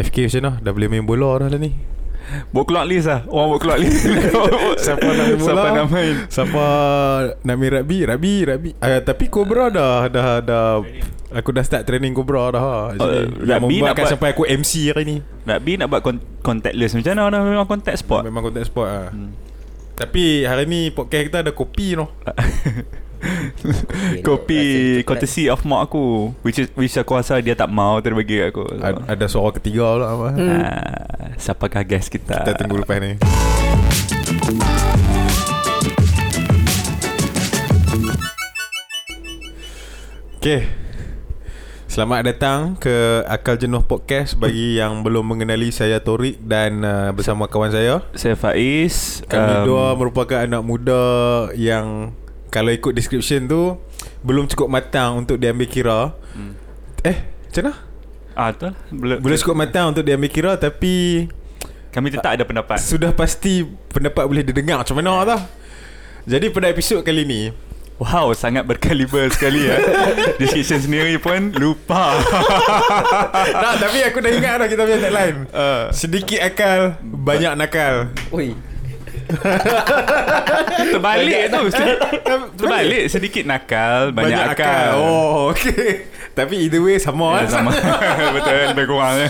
FK macam mana? Dah boleh main bola dah lah ni? Buat keluar list lah. Orang buat keluar list. Siapa nak main bola? Siapa nak main? Siapa nak main rugby? Rugby, rugby. Uh, Tapi Cobra dah Dah, dah. Aku dah start training Cobra dah. Jadi Oh, Yang rugby nak membuatkan buat- sampai aku MC hari ni. Rugby nak buat con- contactless. Macam mana orang memang contact sport Memang contact sport lah Hmm. Tapi hari ni podcast kita ada kopi no Kopi courtesy of mak aku. Which is which aku rasa dia tak mau Dia bagi aku. So, Ad, Ada suara ketiga lah apa. ah, Siapakah guest kita? Kita tunggu lepas ni. Okay Selamat datang ke Akal Jenuh Podcast Bagi yang belum mengenali saya Torik Dan uh, bersama kawan saya. Saya Faiz. Kami um, dua merupakan anak muda Yang Kalau ikut description tu Belum cukup matang untuk diambil kira. Hmm. Eh macam mana? Ah tu lah. Belum, Belum cukup matang untuk diambil kira Tapi Kami tetap ada pendapat. Sudah pasti pendapat boleh didengar Macam mana tau. Jadi pada episod kali ni Wow sangat berkaliber sekali ya Description sendiri pun lupa. Tak tapi aku dah ingat dah kita punya tagline. Uh, Sedikit akal Banyak nakal. Oi. Terbalik tu Terbalik sedikit nakal Banyak, akal, Oh okay Tapi either way sama ya, eh. Sama Betul lebih kurangnya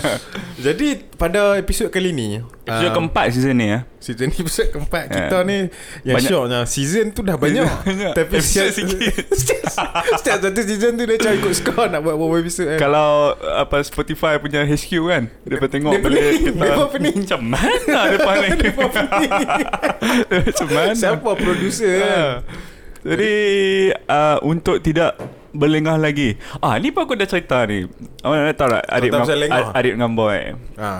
Jadi pada episod kali ni Episode ah, keempat season ni ya Season ni episod keempat Ya. Kita ni Yang Banyak- syoknya Season tu dah banyak Banyak. Tapi Episod setiap, sikit. setiap, setiap satu season tu Dia macam ikut skor Nak buat berapa episod kan Kalau apa Spotify punya HQ kan Dia tengok Dia boleh pening. kita Dia pening. Macam mana ni Dia pening. Macam mana Siapa producer kan Ah. Jadi uh, Untuk tidak Berlengah lagi. Ah ni pun aku dah cerita ni. Awak nak tahu tak Adik, tak lengah? adik dengan boy? Ha.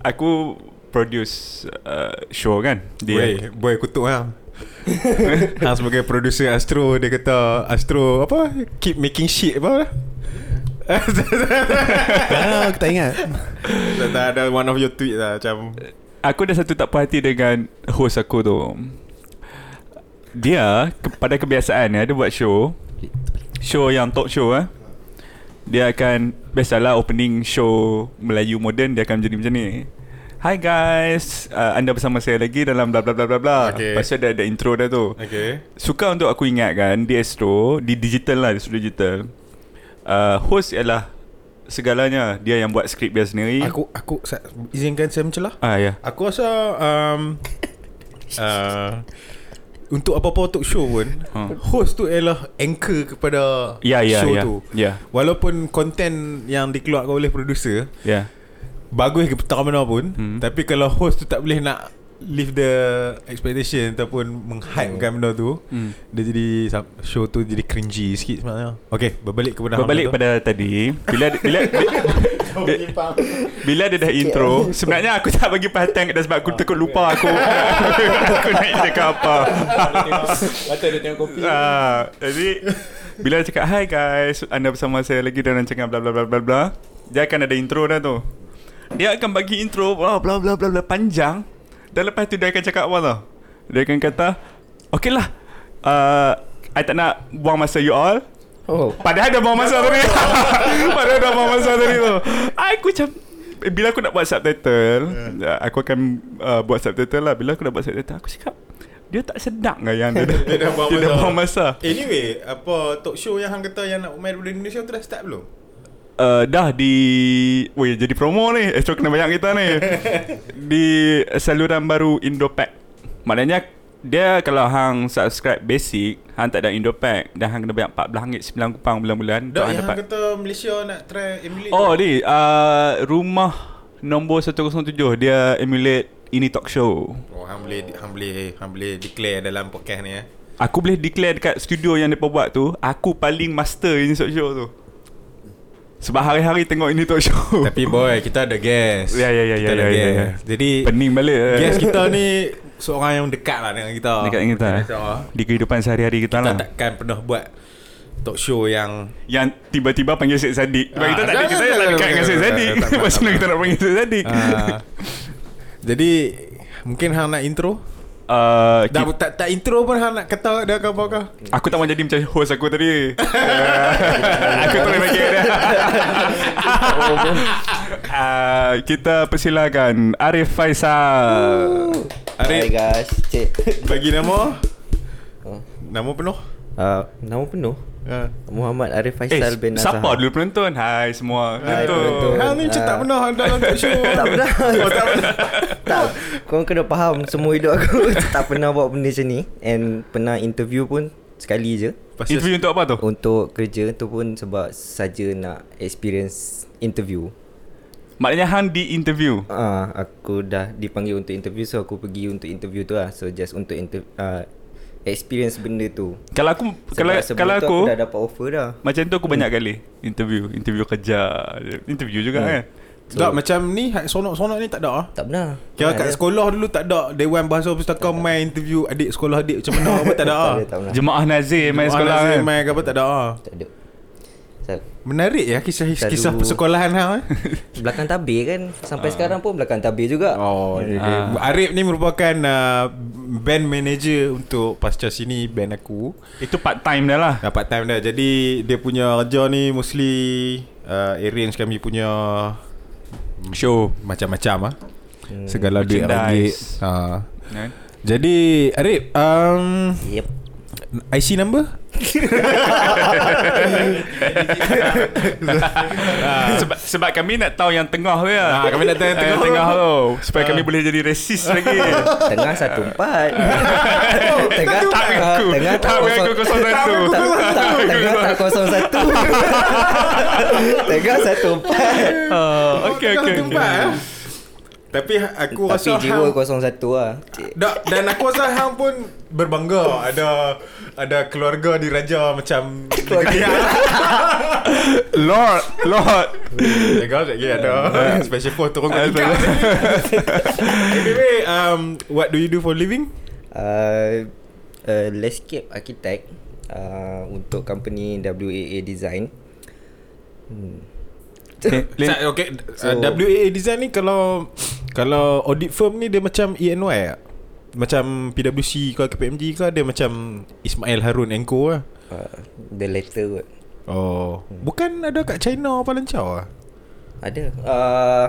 Aku Produce uh, Show kan Boy, boy kutuk lah Hang sebagai producer Astro Dia kata Astro apa? Keep making shit apa? Ah, aku tak ingat. tak, tak ada one of your tweet lah Macam. Aku dah satu tak puas hati dengan Host aku tu. Dia ke- Pada kebiasaan dia buat show Show yang talk show eh? Dia akan Biasalah opening show Melayu moden Dia akan jadi macam ni. Hi guys uh, Anda bersama saya lagi Dalam bla bla bla bla bla. Okay. Tu ada, ada intro dah tu. Okay. Suka untuk aku ingatkan Di Astro Di digital lah Di studio digital. Uh, Host ialah Segalanya. Dia yang buat skrip dia sendiri. Aku aku Izinkan saya mencelah? Ah ya. Aku rasa um, uh, Untuk apa-apa talk show pun Ha. Host tu ialah Anchor kepada Ya ya Show ya tu Ya Walaupun konten Yang dikeluarkan oleh producer Ya Bagus ke tak mana pun Hmm. Tapi kalau host tu tak boleh nak Leave the expectation Ataupun menghypekan benda tu Hmm. Dia jadi Show tu jadi cringy sikit sebenarnya. Okay Berbalik kepada Berbalik pada tadi Bila bila bila, bila dia dah intro Sebenarnya aku tak bagi perhatian dah Sebab aku takut lupa aku. Aku nak cakap apa. Patut dia tengok kopi. Ah, Jadi Bila dia cakap Hi guys Anda bersama saya lagi Dan rancangan bla bla bla bla bla Dia akan ada intro dah tu. Dia akan bagi intro Bla bla bla bla, bla Panjang Dan lepas tu dia akan cakap apa tau Dia akan kata Okay lah uh, I tak nak buang masa you all Oh. Padahal dah buang masa tadi Padahal dah buang masa tadi tu Aku macam Bila aku nak buat subtitle yeah. Aku akan uh, buat subtitle lah Bila aku nak buat subtitle Aku cakap Dia tak sedap ke yang dia, dah, Dia dah buang dia dah masa. buang masa Anyway Apa talk show yang hang kata Yang nak main daripada Indonesia tu dah start belum? Uh, Dah di Weh jadi promo ni. Astro kena banyak kita ni. Di saluran baru Indopack Maknanya dia kalau hang subscribe basic Hang tak ada Indopack Dan hang kena bayar 14 ringgit 9 kupang bulan-bulan Dah hang yang dapat. hang kata Malaysia nak try emulate Oh ni uh, Rumah Nombor 107 Dia emulate Ini talk show. Oh hang boleh hang boleh hang boleh declare dalam podcast ni eh. Aku boleh declare dekat studio yang mereka buat tu Aku paling master ini talk show tu Sebab hari-hari tengok ini talk show Tapi boy kita ada guest. Ya, ya, ya, Kita ya, ada ya, ya, guest. ya. Jadi Pening balik guest kita ni seorang yang dekat lah dengan kita. Dekat dengan kita eh. Di kehidupan sehari-hari kita, Kita lah takkan pernah buat talk show yang Yang tiba-tiba panggil Syed Saddiq Sebab Ah, kita tak ada Kita tak dekat dengan Syed Saddiq tak, Macam mana kita nak panggil Syed Saddiq uh, Jadi mungkin hang nak intro? uh, Dah kita, tak tak intro pun hang nak kata dia ke apa? Aku tak mau jadi macam host aku tadi Aku tak boleh uh, Kita persilakan Arif Faisal. Arif. Hi guys. Cik. Bagi nama? Oh. Nama penuh? Uh, Nama penuh? Ha. Muhammad Arif Eh, Faisal bin siapa Azhar. dulu penonton? Hai semua. Hai, penonton. Hang ni macam tak Ah. pernah dalam talk show. Tak pernah. Oh tak pernah. Tak. Korang kena faham Semua hidup aku. Tak pernah buat benda macam ni. And pernah interview pun Sekali je. Pasal Interview untuk apa tu? Untuk kerja tu pun Sebab saja nak Experience Interview. Maknanya hang di interview? Ah, Aku dah dipanggil untuk interview So aku pergi untuk interview tu lah. So just untuk inter, uh, Experience benda tu. Kalau aku Sebab Kalau sebelum kalau tu aku, aku dah dapat offer dah. Macam tu aku banyak kali. Interview Interview kerja Interview juga Hmm. kan Tak macam ni Sonok-sonok ni tak ada ah. Tak pernah Kira Tak kat ada. sekolah dulu tak ada Dewan Bahasa Pustaka main interview adik sekolah adik macam mana apa tak ada ah. Jemaah Nazir main sekolah Nazir kan Main ke apa tak ada ah. Tak ada Menarik ya kisah Selalu- kisah persekolahan hang eh. Belakang tabir kan Sampai sekarang pun belakang tabir juga Oh, okay. Ah. Arif ni merupakan uh, band manager untuk pasca sini band aku. Itu part time dah lah Dah part time dah. Jadi dia punya kerja ni mostly uh, arrange kami punya Show macam-macam ah. Hmm. Segala duit ringgit. Merchandise. Ha. kan? Jadi Arif um, Yep IC number? sebab, sebab kami nak tahu yang tengah tu ya. Ah, kami nak tahu yang Yang tengah. tengah tu. Supaya kami boleh jadi resis lagi. Tengah satu empat. Tengah Tak mengaku Tengah Tak mengaku kosong satu. Tengah tak kosong satu. Tengah satu empat. Ah, Okay okay Satu okay empat, eh? Tapi aku Tapi rasa jiwa hang, kosong satu lah. Da, Dan aku rasa hang pun berbangga. Ada ada keluarga diraja macam Keluarga. Lord Lord. Jaga sekejap lagi ada Special force turun kat tingkat Anyway um, What do you do for living? uh, uh, Landscape Architect uh, Untuk company WAA Design. Hmm. Eh, okay So- uh, WAA design ni kalau Kalau audit firm ni dia macam ENY tak? Macam PWC ke KPMG ke Dia macam Ismail Harun and Co lah uh, The letter kot Oh. Bukan ada kat China apa lancau lah Ada. Uh,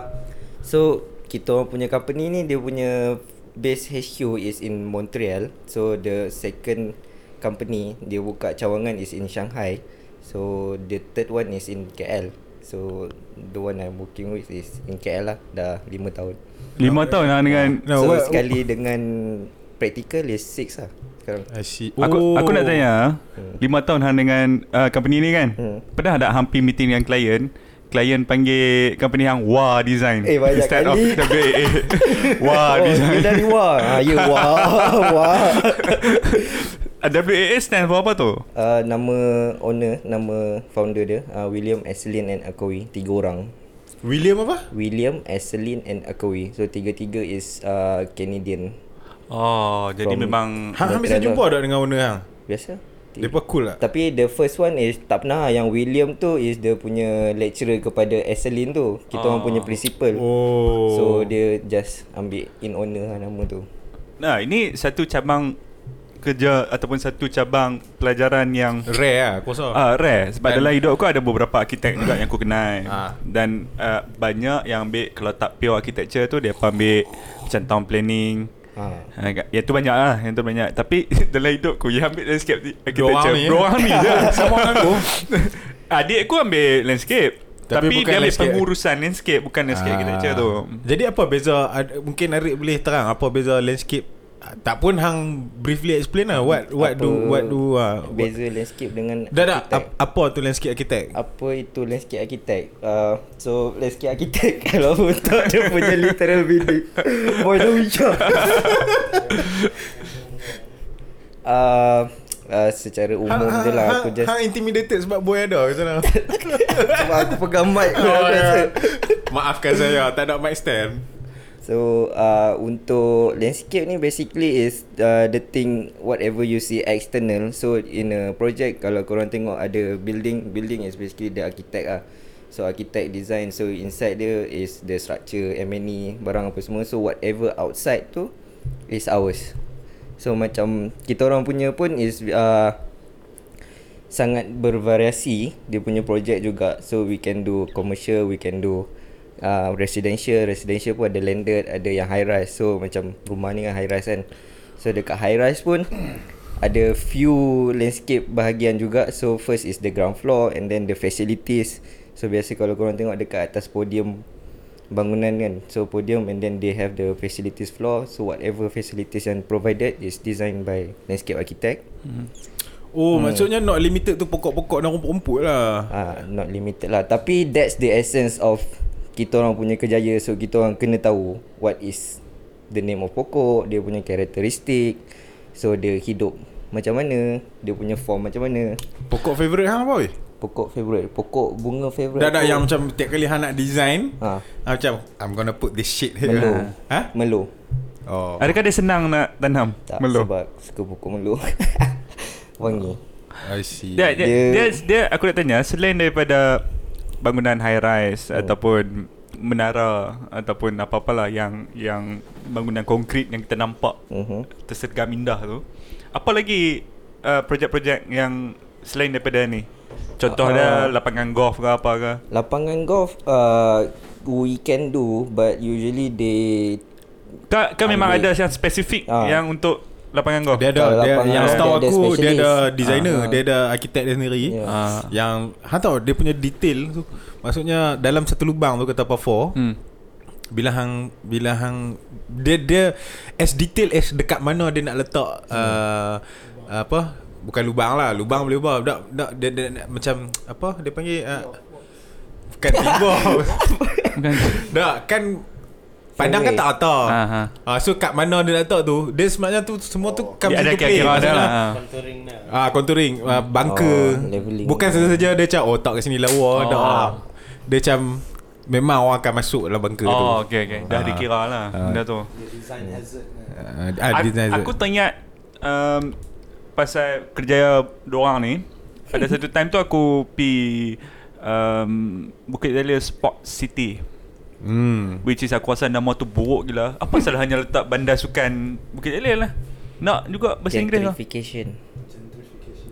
So Kita punya company ni Dia punya Base HQ is in Montreal. So the second Company Dia buka cawangan is in Shanghai. So the third one is in KL So The one I'm working with is in KL lah Dah 5 tahun. Lima tahun lah dengan No, So what- sekali dengan Practical is 6 lah Sekarang. I see. Aku aku nak tanya Hmm. Lima tahun hang dengan uh, company ni kan? Hmm. Pernah tak hampir meeting dengan klien Klien panggil company hang Wah Design. Eh, banyak Instead kali. of WAA Wah Oh Design. dia dari wah. Ha, Ya wah Wah WAA stand for apa tu? uh, Nama owner Nama founder dia uh, William Esselin and Akowi Tiga orang. William apa? William Esselin and Akowi So tiga-tiga is uh, Canadian. Oh, jadi From- memang Hang bisa jumpa tak dengan owner hang? Biasa. Depa cool tak? Tapi the first one is Tak pernah. Yang William tu Is dia punya lecturer Kepada Esselin tu. Kita orang punya principal. Oh. So dia just Ambil in honor lah nama tu. Nah, ini satu cabang kerja ataupun satu cabang pelajaran yang Rare lah Aku rasa Ah uh, rare sebab Dan- dalam hidup aku ada beberapa arkitek juga yang aku kenal. Ah. Dan uh, banyak yang ambil kalau tak pure architecture tu dia ambil macam town planning. ha. Yang tu banyak lah Yang tu banyak Tapi dalam hidup aku Yang ambil landscape Architecture? Dua orang ni je Sama aku Adik aku ambil landscape Tapi Tapi, dia ambil landscape. pengurusan landscape Bukan landscape architecture tu Jadi apa beza Mungkin Arif boleh terang Apa beza landscape Tak pun hang Briefly explain lah What what Apa do What do uh, Beza landscape dengan Dah dah ap- Apa tu landscape architect Apa itu landscape architect? Uh, so landscape architect kalau untuk dia punya literal meaning. Boy dah bincang. uh, uh, secara umum je lah aku just Hang intimidated sebab boy ada ke sana sebab aku pegang mic Oh, ya. Maafkan saya Tak ada mic stand So uh, untuk landscape ni basically is uh, the thing whatever you see external. So in a project kalau korang tengok ada building, building is basically the architect ah. So architect design so inside dia is the structure, M&E, barang apa semua. So whatever outside tu is ours. So macam kita orang punya pun is uh, sangat bervariasi dia punya project juga. So we can do commercial, we can do uh, residential residential pun ada landed ada yang high rise. So macam rumah ni kan high rise kan. So dekat high rise pun ada few landscape bahagian juga. So first is the ground floor and then the facilities. So biasa kalau korang tengok dekat atas podium bangunan kan. So podium and then they have the facilities floor. So whatever facilities yang provided is designed by landscape architect. Oh hmm. maksudnya not limited tu pokok-pokok dan rumput-rumput lah. Ah, not limited lah. Tapi that's the essence of kita orang punya kerjaya. So kita orang kena tahu what is the name of pokok, dia punya karakteristik. So dia hidup macam mana, dia punya form macam mana. Pokok favourite hang apa boy? Pokok favourite, pokok bunga favourite. Dah dah yang macam tiap kali hang nak design ha, ah, Macam I'm gonna put this shit here Melo. Ha? Melo. Oh Adakah dia senang nak tanam? Tak Melo. sebab suka pokok melo. Wangi. I see dia, Dia- dia, dia, aku nak tanya selain daripada bangunan high rise Hmm. ataupun menara ataupun apa-apalah yang yang bangunan konkrit yang kita nampak Mhm. tersergam indah tu. Apa lagi uh, projek-projek yang selain daripada ni? Contoh Ah. dia lapangan golf ke apa ke? Lapangan golf uh, we can do but usually they Kan, kan memang ada yang spesifik Ah. yang untuk lapangan golf. Dia ada dia, lapangan Yang dia setahu aku Dia specialist. ada designer Ah. Dia ada arkitek dia sendiri Yeah. Ah. Yang Hang tahu dia punya detail tu Maksudnya Dalam satu lubang tu Kata par 4 Hmm. Bila hang Bila hang Dia dia As detail as Dekat mana dia nak letak uh, Apa Bukan lubang lah Lubang boleh ubah tak, tak, dia, dia, dia, Macam Apa Dia panggil uh, Bukan timbul Bukan. Tak kan Padang kan tak rata Ha, ha. Ah, So kat mana dia nak letak tu Dia sebenarnya tu Semua tu Dia ada kira-kira ada Maksudnya, lah. ha. Contouring dah Ah contouring uh, bunker Oh. Bukan saja-saja dia macam Oh tak kat sini lawa Oh. oh. tak. Dia macam Memang orang akan masuk dalam bunker tu Oh, okey okey. Dah Ah. dikira lah Ah. benda tu. Design hazard uh, A- design aku teringat um, pasal kerjaya diorang ni. Pada satu time tu aku pi um, Bukit Jalil Sport City hmm. Which is aku rasa nama tu buruk gila. Apa salahnya letak bandar sukan Bukit Jalil lah. Nak juga bahasa Inggeris lah Gentrification.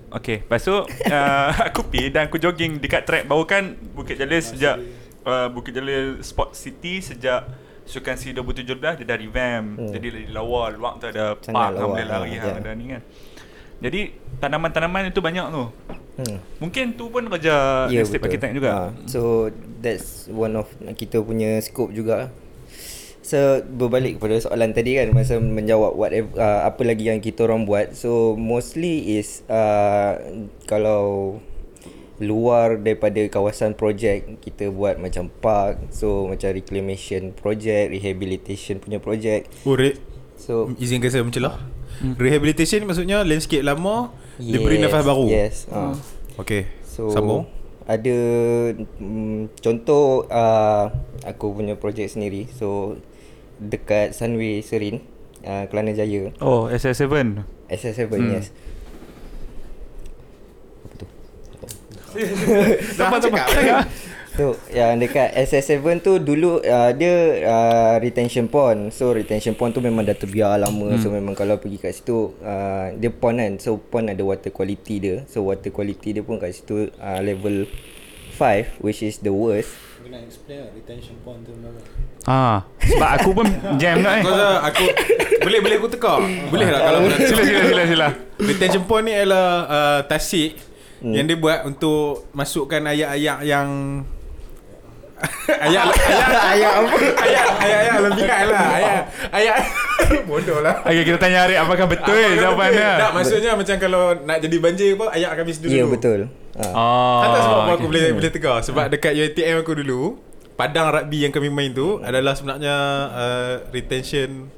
Okay Lepas tu uh, Aku pi dan aku jogging Dekat track baru kan Bukit Jalil sejak uh, Bukit Jalil Sport City Sejak Sukan C 2017 Dia dah revamp. Hmm. Jadi lagi lawa Luar tu ada Sangat park lawa, boleh lari ha, ya. ada ni kan Jadi Tanaman-tanaman itu banyak tu Hmm. Mungkin tu pun kerja Ya Estate architect juga Ha, so that's one of kita punya scope juga. So berbalik kepada soalan tadi kan masa menjawab whatever uh, apa lagi yang kita orang buat. So mostly is uh, kalau luar daripada kawasan projek kita buat macam park so macam reclamation project rehabilitation punya project Oh re- so Izinkan saya mencelah hmm. Rehabilitation ni maksudnya Landscape lama Dia beri nafas baru yes uh. Okay So Sambung ada mm, contoh uh, aku punya projek sendiri. So dekat Sunway Serin, uh, Kelana Jaya, Oh SS7 SS7 Hmm. yes. Apa tu? So yang dekat SS7 tu dulu uh, dia uh, retention pond. So retention pond tu memang dah terbiar lama. Hmm. So memang kalau pergi kat situ uh, dia pond kan. So pond ada water quality dia. So water quality dia pun kat situ uh, level 5 which is the worst. Kau nak explain lah retention pond tu apa Ah, sebab aku pun jam kat eh. Kau rasa aku Boleh boleh aku tekak Boleh tak kalau aku nak Sila sila sila sila. Retention pond ni adalah uh, tasik Hmm. yang dia buat untuk masukkan ayat-ayat yang ayat ayat Ayat apa? ayat ayat ayat lebihan lah ayat ayat bodoh lah Okay, kita tanya Arif apakah betul Apa kata jawapan betul? dia? Tak maksudnya macam kalau nak jadi banjir apa ayat akan habis dulu Ya yeah, betul. Ha. Oh. Tak tahu sebab apa aku okay. boleh boleh tegar Sebab dekat UiTM aku dulu Padang rugby yang kami main tu Adalah sebenarnya uh, Retention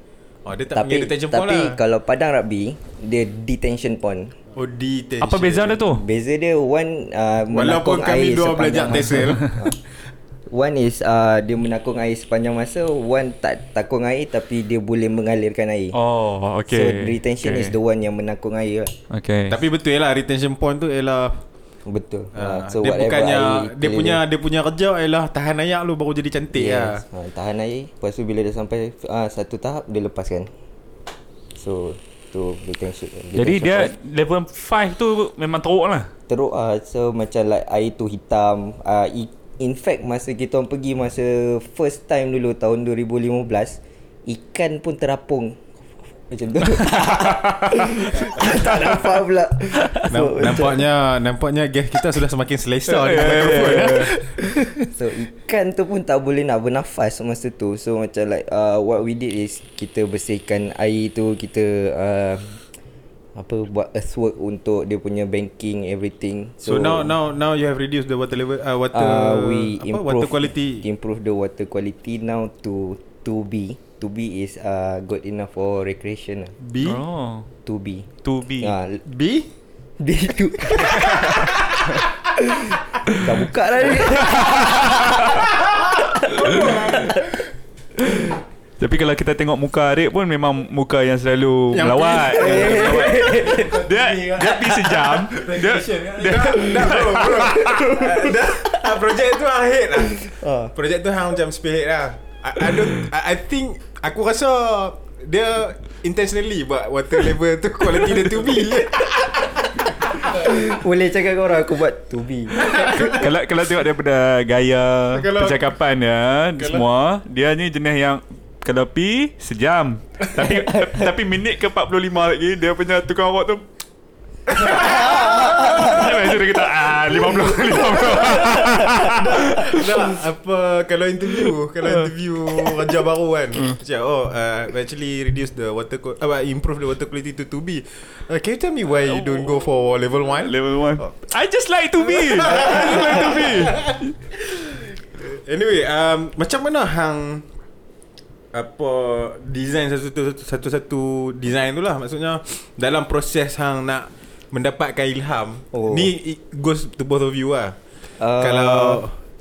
Oh dia tak panggil Tapi retention pond tapi lah kalau padang rugby dia detention pond. Oh detention Apa beza dia tu? Beza dia one uh, Walaupun kami dua belajar. TESEL One is uh, dia menakung air sepanjang masa, one tak takung air tapi dia boleh mengalirkan air. Oh, okay. So retention okay. is the one yang menakung air lah. Okay. Tapi betul lah Retention pond tu ialah Betul. uh, Uh, so Dia whatever bukannya air Dia punya Dia punya kerja ialah Tahan air lu baru jadi cantik lah yes. Ha, tahan air. Lepas tu bila dia sampai uh, satu tahap dia lepaskan. So tu retention. Jadi retention dia pond. level 5 tu memang teruk lah. teruk ah so macam like air tu hitam uh, in fact masa kita orang pergi masa first time dulu tahun 2015 ikan pun terapung macam tu. tak nampak pula. Nam- nampaknya nampaknya guest kita sudah semakin selesa dengan mikrofon. eh. So ikan tu pun tak boleh nak bernafas masa tu So macam like uh, What we did is Kita bersihkan air tu Kita uh, Apa Buat earthwork untuk Dia punya banking Everything. So, now now now you have reduced the water level uh, water uh, We apa improve water quality. Improve the water quality now to 2B 2B is uh, good enough for recreation. B? Oh. 2B 2B Ah, B? B tu Dah buka dah ni. Tapi kalau kita tengok muka Arif pun Memang muka yang selalu Yang melawat. Yang melawat. Dia Dia pi sejam Dia, dia dah dah ah, projek tu akhir lah. Ah. Projek tu hang macam spearhead lah. I, I don't I, I think aku rasa dia intentionally buat water level tu quality dia to be. Boleh cakap kau orang Aku buat 2B kalau kalau tengok daripada gaya Kalau- percakapan dia semua dia ni jenis yang kalau pi sejam tapi tapi minit ke 45 lagi dia punya tukang awak tu tu dia kata ah 50 50 Tak apa kalau interview kalau interview raja baru kan. Macam oh uh, actually reduce the water co- uh, improve the water quality to 2B. Uh, can you tell me why you don't go for level 1? level 1 I just like to be I just like to be Anyway, um, macam mana hang apa design satu satu satu design tu lah maksudnya dalam proses hang nak mendapatkan ilham Oh. ni it goes to both of you lah Uh, kalau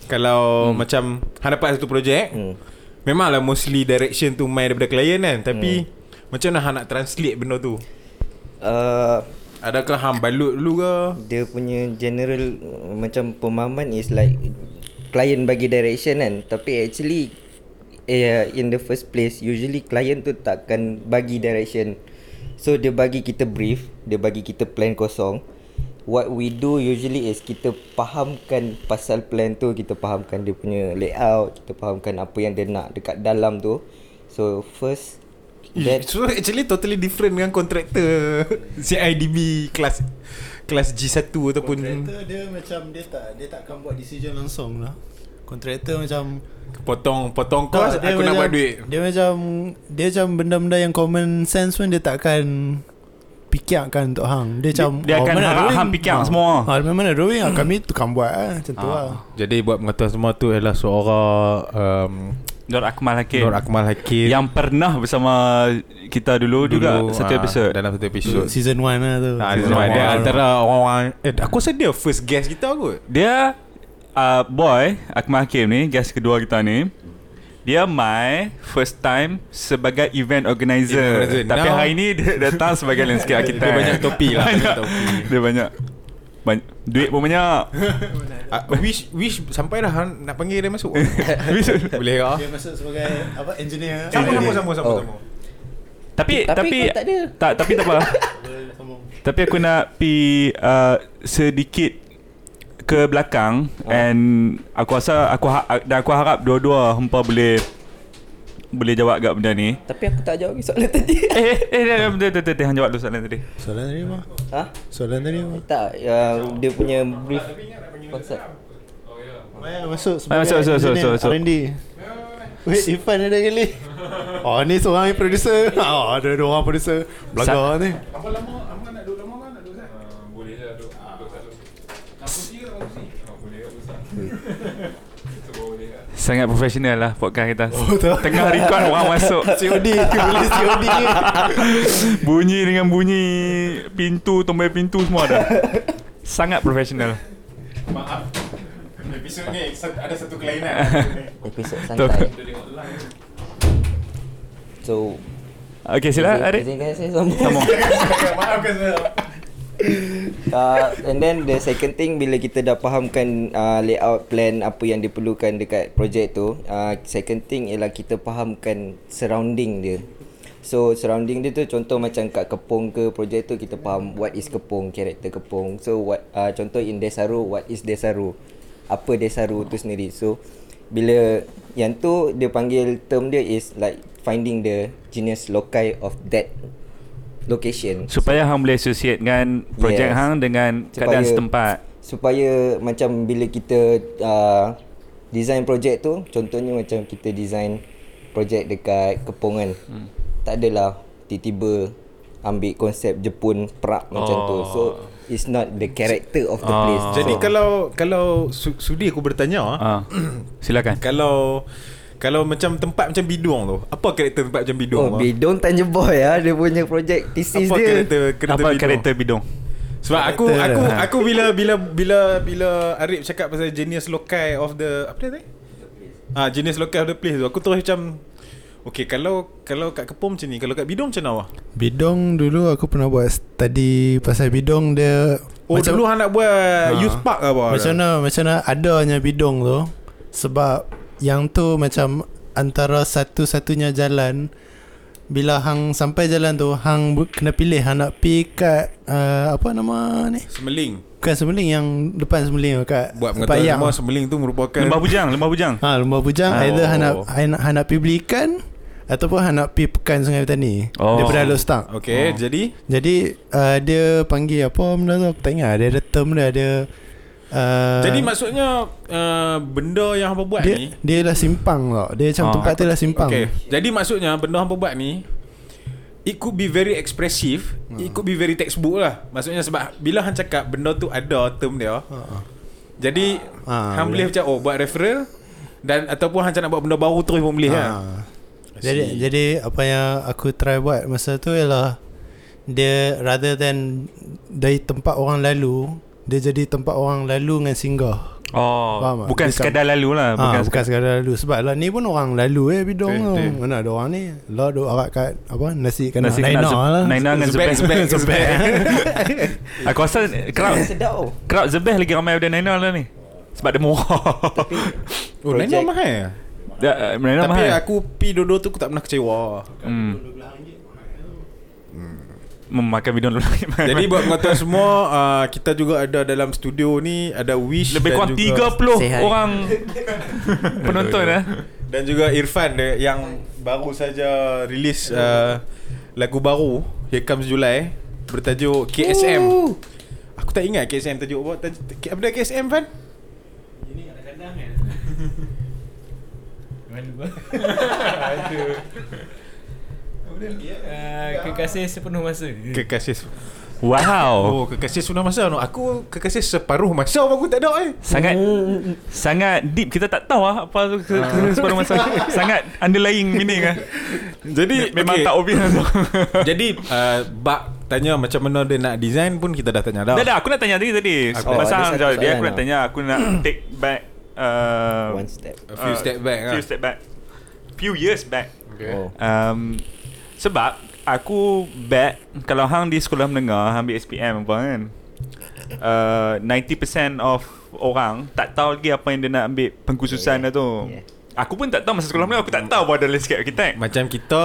kalau hmm. macam hang dapat satu projek Hmm. memanglah mostly direction tu main daripada klien kan tapi hmm. macam mana hang nak translate benda tu uh, adakah hang balut dulu ke Dia punya general Macam pemahaman is like Client bagi direction kan Tapi actually uh, In the first place Usually client tu takkan bagi direction. So dia bagi kita brief Dia bagi kita plan kosong. What we do usually is Kita fahamkan pasal plan tu Kita fahamkan dia punya layout Kita fahamkan apa yang dia nak dekat dalam tu. So first That, so actually totally different dengan kontraktor CIDB kelas kelas G1 ataupun Kontraktor dia macam dia tak dia takkan buat decision langsung lah. Kontraktor macam potong potong kos Tak, dia aku nak macam- buat duit. Dia macam dia macam benda-benda yang common sense pun dia takkan fikirkan untuk hang. Dia macam dia akan mana hang- fikir Ah. semua. Ha, mana drawing ah, kami tukang buat ah, macam tu lah. Jadi buat pengetahuan semua tu adalah seorang um, Nur Akmal Hakim Nur Akmal Hakim yang pernah bersama kita dulu, juga satu ah, episod. dalam satu episod. Season 1 lah tu. Ah, season one. dia antara orang-orang eh aku rasa dia first guest kita kot. Dia uh, boy Akmal Hakim ni guest kedua kita ni. Dia my first time sebagai event organizer. Event organizer. Tapi Now- hari ni dia datang sebagai landscape architect. Dia banyak topi lah, banyak. banyak topi. Dia banyak. banyak. Duit pun banyak. Uh, wish wish sampai dah nak panggil dia masuk. Boleh ke? Dia masuk sebagai apa engineer. Sama sama sama sama. Oh. sama. tapi Tapi tapi tak ada. tak tapi tak apa. Tapi aku nak pi uh, sedikit ke belakang Oh. and aku rasa aku ha- dan aku harap dua-dua hempa boleh boleh jawab agak benda ni. Tapi aku tak jawab lagi soalan tadi Eh eh eh betul betul betul hang jawab dulu soalan tadi. Soalan tadi apa? Ha? Soalan tadi apa? Tak uh, Dia punya brief Konsep Maya masuk Maya masuk, masuk, masuk, masuk, masuk. R&D Wait, Irfan ada kali Oh ni seorang yang producer Oh ada dua orang producer Belaga ni Apa lama kan nak duduk Zat? boleh je duduk duduk satu. Nak kursi ke nak kursi? Oh, boleh ke kursi? Sangat profesional lah podcast kita. Oh tak Tengah record orang masuk. COD Boleh COD Bunyi dengan bunyi pintu, tombol pintu semua ada. Sangat profesional. Maaf. Episod ni ada satu kelainan. Episod santai So Okay sila. Izinkan saya sambung Sambung. Maafkan saya. Uh, And then the second thing Bila kita dah fahamkan uh, Layout plan Apa yang diperlukan Dekat projek tu uh, Second thing Ialah kita fahamkan Surrounding dia. So surrounding dia tu Contoh macam kat Kepong ke Projek tu kita faham What is Kepong Karakter Kepong So what uh, Contoh in Desaru What is Desaru? Apa Desaru tu sendiri. So bila yang tu dia panggil term dia is like finding the genius loci of that location. Supaya hang boleh associate dengan projek Yes. hang dengan keadaan Supaya- setempat. supaya macam bila kita uh, design projek tu contohnya macam kita design projek dekat Kepungan hmm. tak adalah tiba-tiba ambil konsep Jepun Prague macam tu Oh. so it's not the character of the Oh. place Jadi so, kalau kalau su- sudi aku bertanya ah, Ah. Silakan. kalau kalau macam tempat macam bidung tu, apa karakter tempat macam bidung? oh? Bidong Tanya Boy ah dia punya projek thesis apa dia karakter karakter Apa bidung? karakter bidung? Sebab aku aku lah. aku bila bila bila bila Arif cakap pasal genius loci of the apa dia tadi? Ah genius loci of the place tu. Aku terus macam Okay kalau kalau kat Kepom macam ni, kalau kat Bidong macam mana? Wah? Bidong dulu aku pernah buat study pasal bidong dia Oh macam, dulu hang nak buat Ha. youth park apa? Macam mana macam mana adanya bidong tu sebab yang tu macam antara satu-satunya jalan bila hang sampai jalan tu hang kena pilih hang nak pi kat uh, apa nama ni Semeling. bukan semeling yang depan semeling tu kat Buat pengetahuan yang semua Semeling tu merupakan Lembah bujang, lembah bujang. ha lembah bujang Oh. either hang nak hang nak, hang nak pi beli ikan ataupun hang nak pi pekan sungai petani Oh. daripada Alor Stang Okay, Oh. jadi jadi uh, dia panggil apa benda tu aku tak ingat dia ada term dia ada uh, jadi maksudnya uh, benda yang hangpa buat dia ni dia lah simpang tau. Dia macam Ah. tempat tu lah simpang. Okay. Jadi maksudnya benda hangpa buat ni It could be very expressive Hmm. It could be very textbook lah Maksudnya sebab Bila hang cakap Benda tu ada term dia Ha. Jadi Ah, Hang boleh macam Oh buat referral Dan ataupun hang nak buat benda baru Terus pun boleh Ha. lah Jadi see. jadi apa yang aku try buat masa tu ialah dia rather than dari tempat orang lalu, dia jadi tempat orang lalu dengan singgah. Oh, Faham tak? bukan Dia sekadar lalu lah, Ha, bukan, bukan sekadar lalu sebab lah ni pun orang lalu eh bidong tu. Mana ada orang ni? Lah duk arak kat apa nasi kena Nasi nasi kena naina zeb- lah. naina dengan Zebek, zebek. zebek, zebek. Aku rasa crowd crowd zebek lagi ramai daripada Naina lah ni. Sebab dia murah. Oh Project- mahal ya? Uh, Naina Tapi mahal. aku pi dua-dua tu Aku tak pernah kecewa Hmm. Memakan bidon dulu Jadi buat pengetahuan semua uh, Kita juga ada dalam studio ni Ada Wish Lebih dan kurang juga, 30 Say hi. orang penonton eh. Dan juga Irfan dia, Yang baru saja Release uh, Lagu baru Here Comes July Bertajuk KSM Aku tak ingat KSM tajuk apa tajuk, Apa dia KSM Fan? Uh, kekasih sepenuh masa Kekasih Wow. Oh kekasih sudah masa no. Aku kekasih separuh masa aku tak ada eh Sangat sangat deep kita tak tahu lah apa tu ke, ke, separuh masa. Sangat underlying meaning ah. Jadi Memang okay. tak obvious tu. Jadi uh, Bak tanya macam mana dia nak design pun kita dah tanya dah Dah dah aku nak tanya tadi tadi. Aku- Oh, jawab dia soalan aku nak lah. tanya aku nak take back uh, one step A few uh, step back Few lah. step back. Few years back. Okay. oh Um, sebab aku bet kalau hang di sekolah menengah ambil SPM apa kan. Uh, 90% of orang tak tahu lagi apa yang dia nak ambil pengkhususan Yeah, yeah. tu. yeah. Aku pun tak tahu masa sekolah menengah aku tak tahu apa ada landscape architect. Macam kita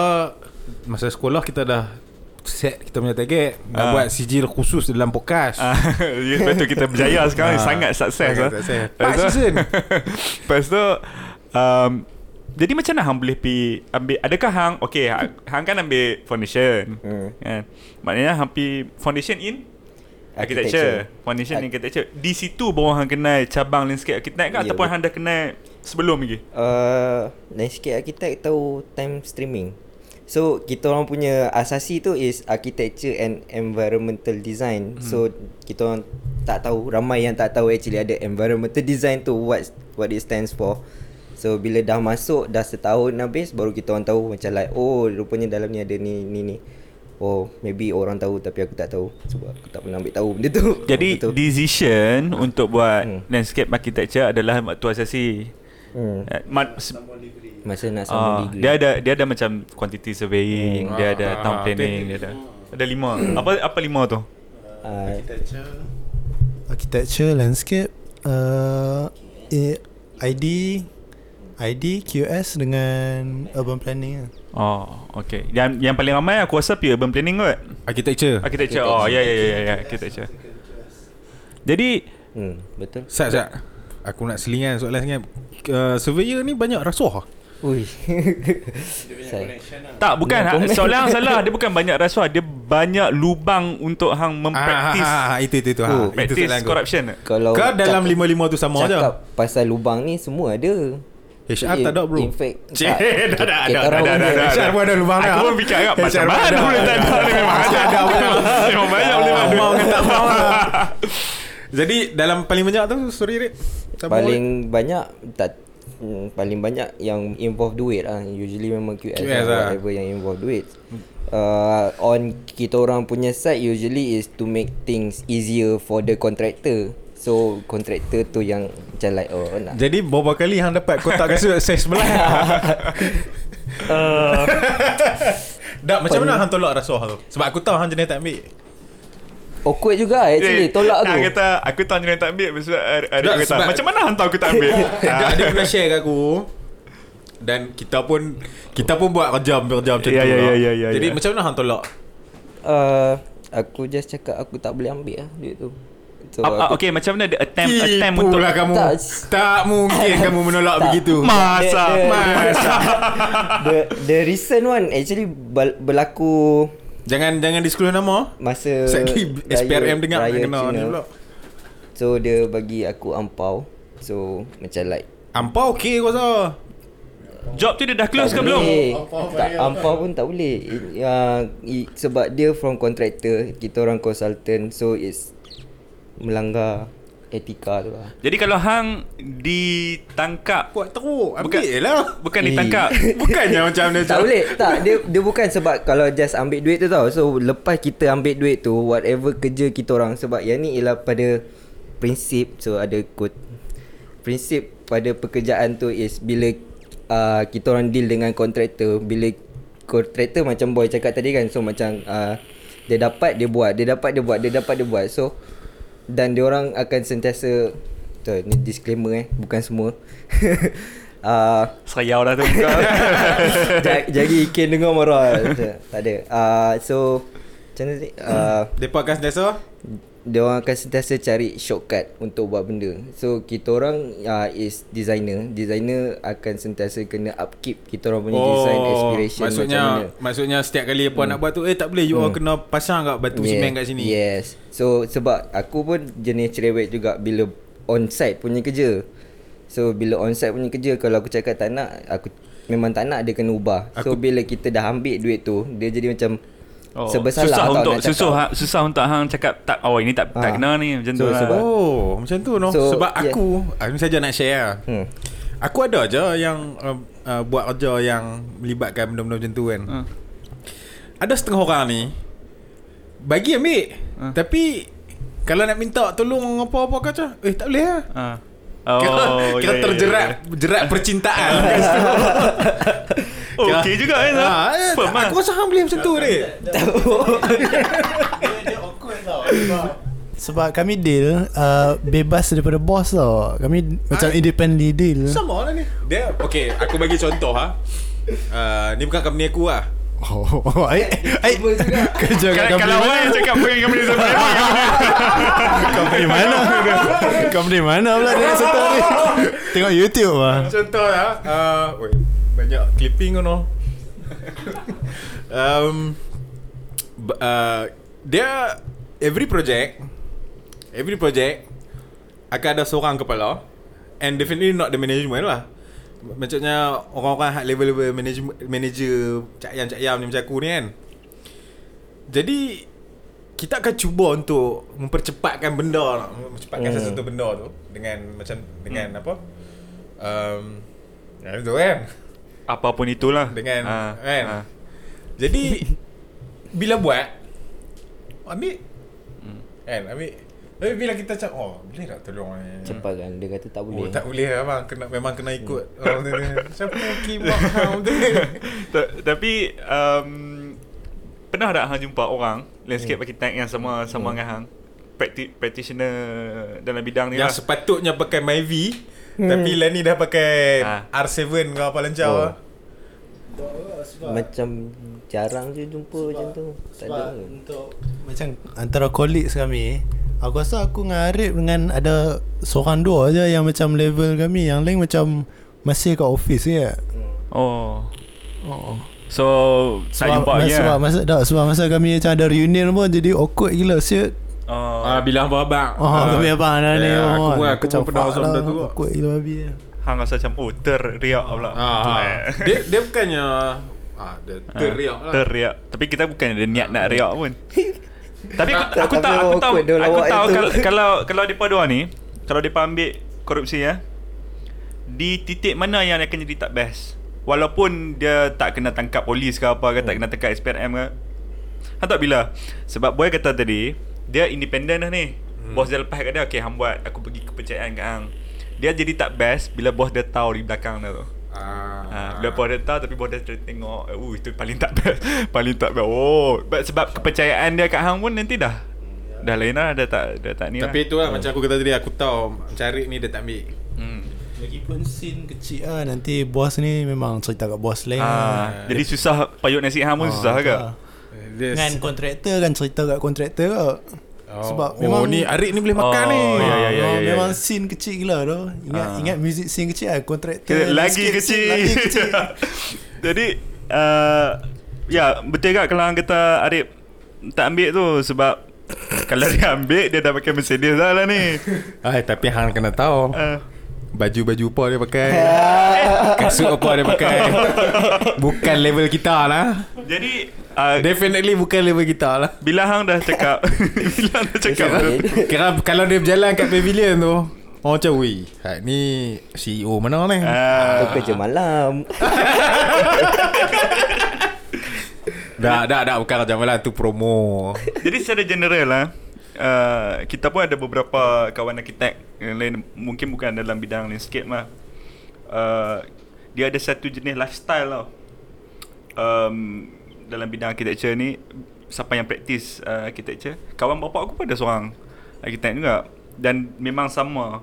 Masa sekolah kita dah Set kita punya target Nak Ah. buat sijil khusus dalam podcast Ah, ya, Lepas tu kita berjaya sekarang ni Ah, sangat sukses sangat lah. sukses. Tu- season. Lepas tu um, Jadi macam mana hang boleh pi ambil Adakah hang Okay hang, hang kan ambil foundation Hmm. kan? Maknanya hang pi foundation in Architecture, Foundation in Ar- architecture Di situ baru hang kenal cabang landscape architect kan Ya, Ataupun betul. hang dah kenal sebelum lagi uh, landscape architect tahu time streaming. So kita orang punya asasi tu is architecture and environmental design. Hmm. So kita orang tak tahu ramai yang tak tahu actually ada environmental design tu what what it stands for. So bila dah masuk dah setahun habis baru kita orang tahu macam like oh rupanya dalam ni ada ni ni ni. Oh maybe orang tahu tapi aku tak tahu sebab aku tak pernah ambil tahu benda tu. Jadi Betul. decision untuk buat Hmm. landscape architecture adalah waktu asasi hmm. Eh, mat- masa nak Ah, sama degree. dia ada dia ada macam quantity surveying, Hmm. dia ada Ah, town ah, planning, tu- dia ada ada lima. apa apa lima tu? uh, Architecture Architecture Landscape uh, eh, ID ID QS dengan Urban Planning lah. Oh, okay. Yang yang paling ramai aku rasa pi urban planning kot. Architecture Architecture. Oh, ya ya ya ya, ya architecture. Jadi hmm betul. Sat sat Aku nak selingan soalan sikit uh, Surveyor ni banyak rasuah Ui. Saya. Tak bukan ha. Soalan hang salah Dia bukan banyak rasuah Dia banyak lubang Untuk hang mempraktis ah, ah, ah, Itu itu itu Oh, ha, Itu corruption Kalau Kau dalam cakap- lima-lima tu sama je Cakap pasal lubang ni semua ada. HR In- tak ada bro In fact, Cik, tak. dah, dah, dah, punya- dah, HR pun ada lubang Aku pun fikir agak Macam mana ada. boleh tak ada Memang ada Ada banyak. Memang banyak boleh tak ada Mau dengan tak mau lah Jadi dalam paling banyak tu Sorry Rik paling banyak tak hmm, paling banyak yang involve duit lah. Usually memang QS, QS lah, lah. whatever yang involve duit. Uh, on kita orang punya side usually is to make things easier for the contractor. So contractor tu yang macam like oh nak Jadi berapa kali hang dapat kotak kasut saiz sebelah uh, Dak macam mana hang tolak rasuah tu Sebab aku tahu hang jenis tak ambil awkward juga actually tolak tu. Hang kata Aku tahu jenis tak ambil tu ada ada Tak, kata sebab- Macam mana hang tahu aku tak ambil Dia ada pernah share kat aku dan kita pun kita pun buat kerja kerja macam Ya, tu. lah. ya, ya, ya, Jadi ya. macam mana hang tolak? Uh, aku just cakap aku tak boleh ambil lah duit tu. So Ah, ah, aku Okay macam mana dia attempt Attempt untuk Tipulah kamu. Tak, Tak. mungkin kamu menolak Tak. begitu. Masa The- the- Masa. the the recent one actually berlaku Jangan jangan disclose nama. masa Sekali SPRM dengar raya kena ni Cina. pula. So dia bagi aku ampau. So macam like Ampau okey kau rasa. Job tu dia dah close ke tak belum boleh. Tak, ampau pun tak boleh. I- Uh, i- sebab dia from contractor, kita orang consultant. So it's melanggar etika tu lah. Jadi kalau hang ditangkap Buat teruk. Bukan- Ambil lah. Bukan Eh. ditangkap. Bukannya macam dia Tak boleh. Tak dia, dia bukan sebab Kalau just ambil duit tu tau. So lepas kita ambil duit tu Whatever kerja kita orang. Sebab yang ni ialah pada Prinsip. So ada quote Prinsip pada pekerjaan tu Is bila uh, Kita orang deal dengan kontraktor. Bila Kontraktor macam boy cakap tadi kan. So macam uh, Dia dapat dia buat. Dia dapat dia buat. Dia dapat dia buat. So Dan dia orang akan sentiasa Tuh, ni disclaimer eh Bukan semua. Uh, Serayau dah tu. Ja- Jadi Ken dengar marah Tak tak ada. Uh, So Macam mana tadi? Uh, Depa akan sentiasa Dia orang akan sentiasa cari shortcut Untuk buat benda. So kita orang uh, Is designer. Designer akan sentiasa Kena upkeep Kita orang punya design Aspiration Oh, maksudnya macam mana. Hmm. maksudnya setiap kali apa nak buat tu eh tak boleh you all kena pasang kat batu Yeah, simen kat sini. Yes. So sebab Aku pun jenis cerewet juga Bila on site punya kerja. So bila on site punya kerja Kalau aku cakap tak nak Aku memang tak nak Dia kena ubah. So Aku- bila kita dah ambil duit tu Dia jadi macam Oh, Sebersalah susah tau untuk cakap. susah ha- susah untuk hang cakap tak oh ini tak tak Ah. kena ni macam tu So, lah. sebab- Oh, macam tu no. So, Sebab yeah. aku aku saja nak share lah. hmm. Aku ada je yang uh, uh, buat kerja yang melibatkan benda-benda macam tu kan. Ha. Ada setengah orang ni bagi ambil. Ha. Tapi kalau nak minta tolong apa-apa kata, eh tak boleh lah. Ha. kira, Oh, kira ya, ya, terjerat ya, jerat percintaan. Oh, Okey juga kan. Ha, eh, Firm lah. aku rasa hang boleh macam tu dek. Sebab kami deal uh, Bebas daripada bos tau Kami macam Ah. independently deal Sama lah ni. Dia okey, aku bagi contoh ha. Uh, ni bukan company aku lah. Oh, ai ai kerja kat Kalau, company kalau awak mana? yang cakap Bukan company saya Company mana? company mana pula dia setor ni? Tengok YouTube lah. Contoh lah uh, wait, Banyak clipping kan um, uh, Dia Every project Every project Akan ada seorang kepala And definitely not the management lah Maksudnya Orang-orang high level-level manager, manager Cak-yam-cak-yam ni macam aku ni kan. Jadi Kita akan cuba untuk Mempercepatkan benda Mempercepatkan Hmm. sesuatu benda tu Dengan Macam Dengan apa? Um, Ya itu kan? Apapun itulah. Dengan Ha, Kan? ha. Jadi Bila buat Ambil. Hmm. Kan? Ambil Tapi bila kita cakap Oh boleh tak tolong ni Cepat kan? Dia kata tak Oh boleh. tak boleh lah bang. Kena, Memang kena ikut. Orang tu ni. Siapa kimak hang tu Ta- Tapi um, Pernah tak hang jumpa orang Landscape Hmm. architect yang sama Sama dengan hang? Practi- Practitioner Dalam bidang ni Yang lah. sepatutnya pakai Myvi Tapi lah ni dah pakai Ha. R7 ke apa lancau Oh. lah. Macam Jarang je jumpa macam tu. Tak ada. Untuk macam antara colleagues kami Aku rasa aku dengan Arif dengan ada seorang dua je yang macam level kami. Yang lain macam masih kat office je. Oh. Oh. So tak Sebab, jumpa masa, lagi sebab, lah. masa, tak, sebab masa kami macam ada reunion pun jadi awkward gila siut. Oh. Ah, bilang abang. Oh, uh, kami abang dah ni. ya, aku oh, pun- aku macam pun pernah rasa benda tu. Awkward gila babi. Hang rasa macam oh teriak pula. Ah, Eh. dia dia bukannya ah dia teriak lah. Teriak. Tapi kita bukan ada niat nak riak pun. Tapi aku, Tak, aku tahu aku tahu aku tahu kalau kalau kalau depa dua ni, kalau depa ambil korupsi ya. Di titik mana yang akan jadi tak best? Walaupun dia tak kena tangkap polis ke apa ke tak kena tangkap SPRM ke. Hang tahu bila? Sebab boy kata tadi, dia independen dah ni. Hmm. Bos dia lepas kat dia, okay hang buat, aku bagi kepercayaan kat hang. Dia jadi tak best bila bos dia tahu di belakang dia tu. Ah. Ha, bila tahu tapi dia terus tengok uh, itu paling tak best Paling tak best Oh but Sebab kepercayaan dia kat hang pun nanti dah Dah lain lah Dah tak, dah tak ni Tapi lah. itulah macam aku kata tadi aku tahu cari ni dia tak ambil. hmm. Lagipun scene kecil lah Nanti bos ni memang cerita kat bos lain ha, lah. Jadi susah Payut nasi hang pun Ah, susah ke lah. Dengan kontraktor kan cerita kat kontraktor kot Oh. Sebab oh, memang ni Arik ni boleh makan Oh, ni. ya, ya, ya, Ah, ya, Memang ya. scene kecil gila tu Ingat Ah. ingat music scene kecil lah Kontraktor Lagi landscape kecil, scene Lagi kecil Jadi uh, Ya betul tak Kalau hang kata Arif Tak ambil tu Sebab Kalau dia ambil Dia dah pakai Mercedes dah lah ni Ay, tapi hang kena tahu. uh, Baju-baju apa dia pakai. Kasut apa dia pakai. Bukan level kita lah. Jadi uh, Definitely bukan level kita lah. Bila hang dah cakap Bila hang dah cakap Kira kalau dia berjalan kat pavilion tu, orang macam, "Wei, hak ni CEO mana ni?" Ah. Atau kerja malam Dah, dah, dah bukan macam lah tu promo. Jadi secara general lah uh, Kita pun ada beberapa kawan arkitek Yang lain Mungkin bukan dalam bidang landscape lah uh, Dia ada satu jenis lifestyle tau um, Dalam bidang architecture ni Siapa yang praktis uh, architecture Kawan bapa aku pun ada seorang Arkitek juga. Dan memang sama.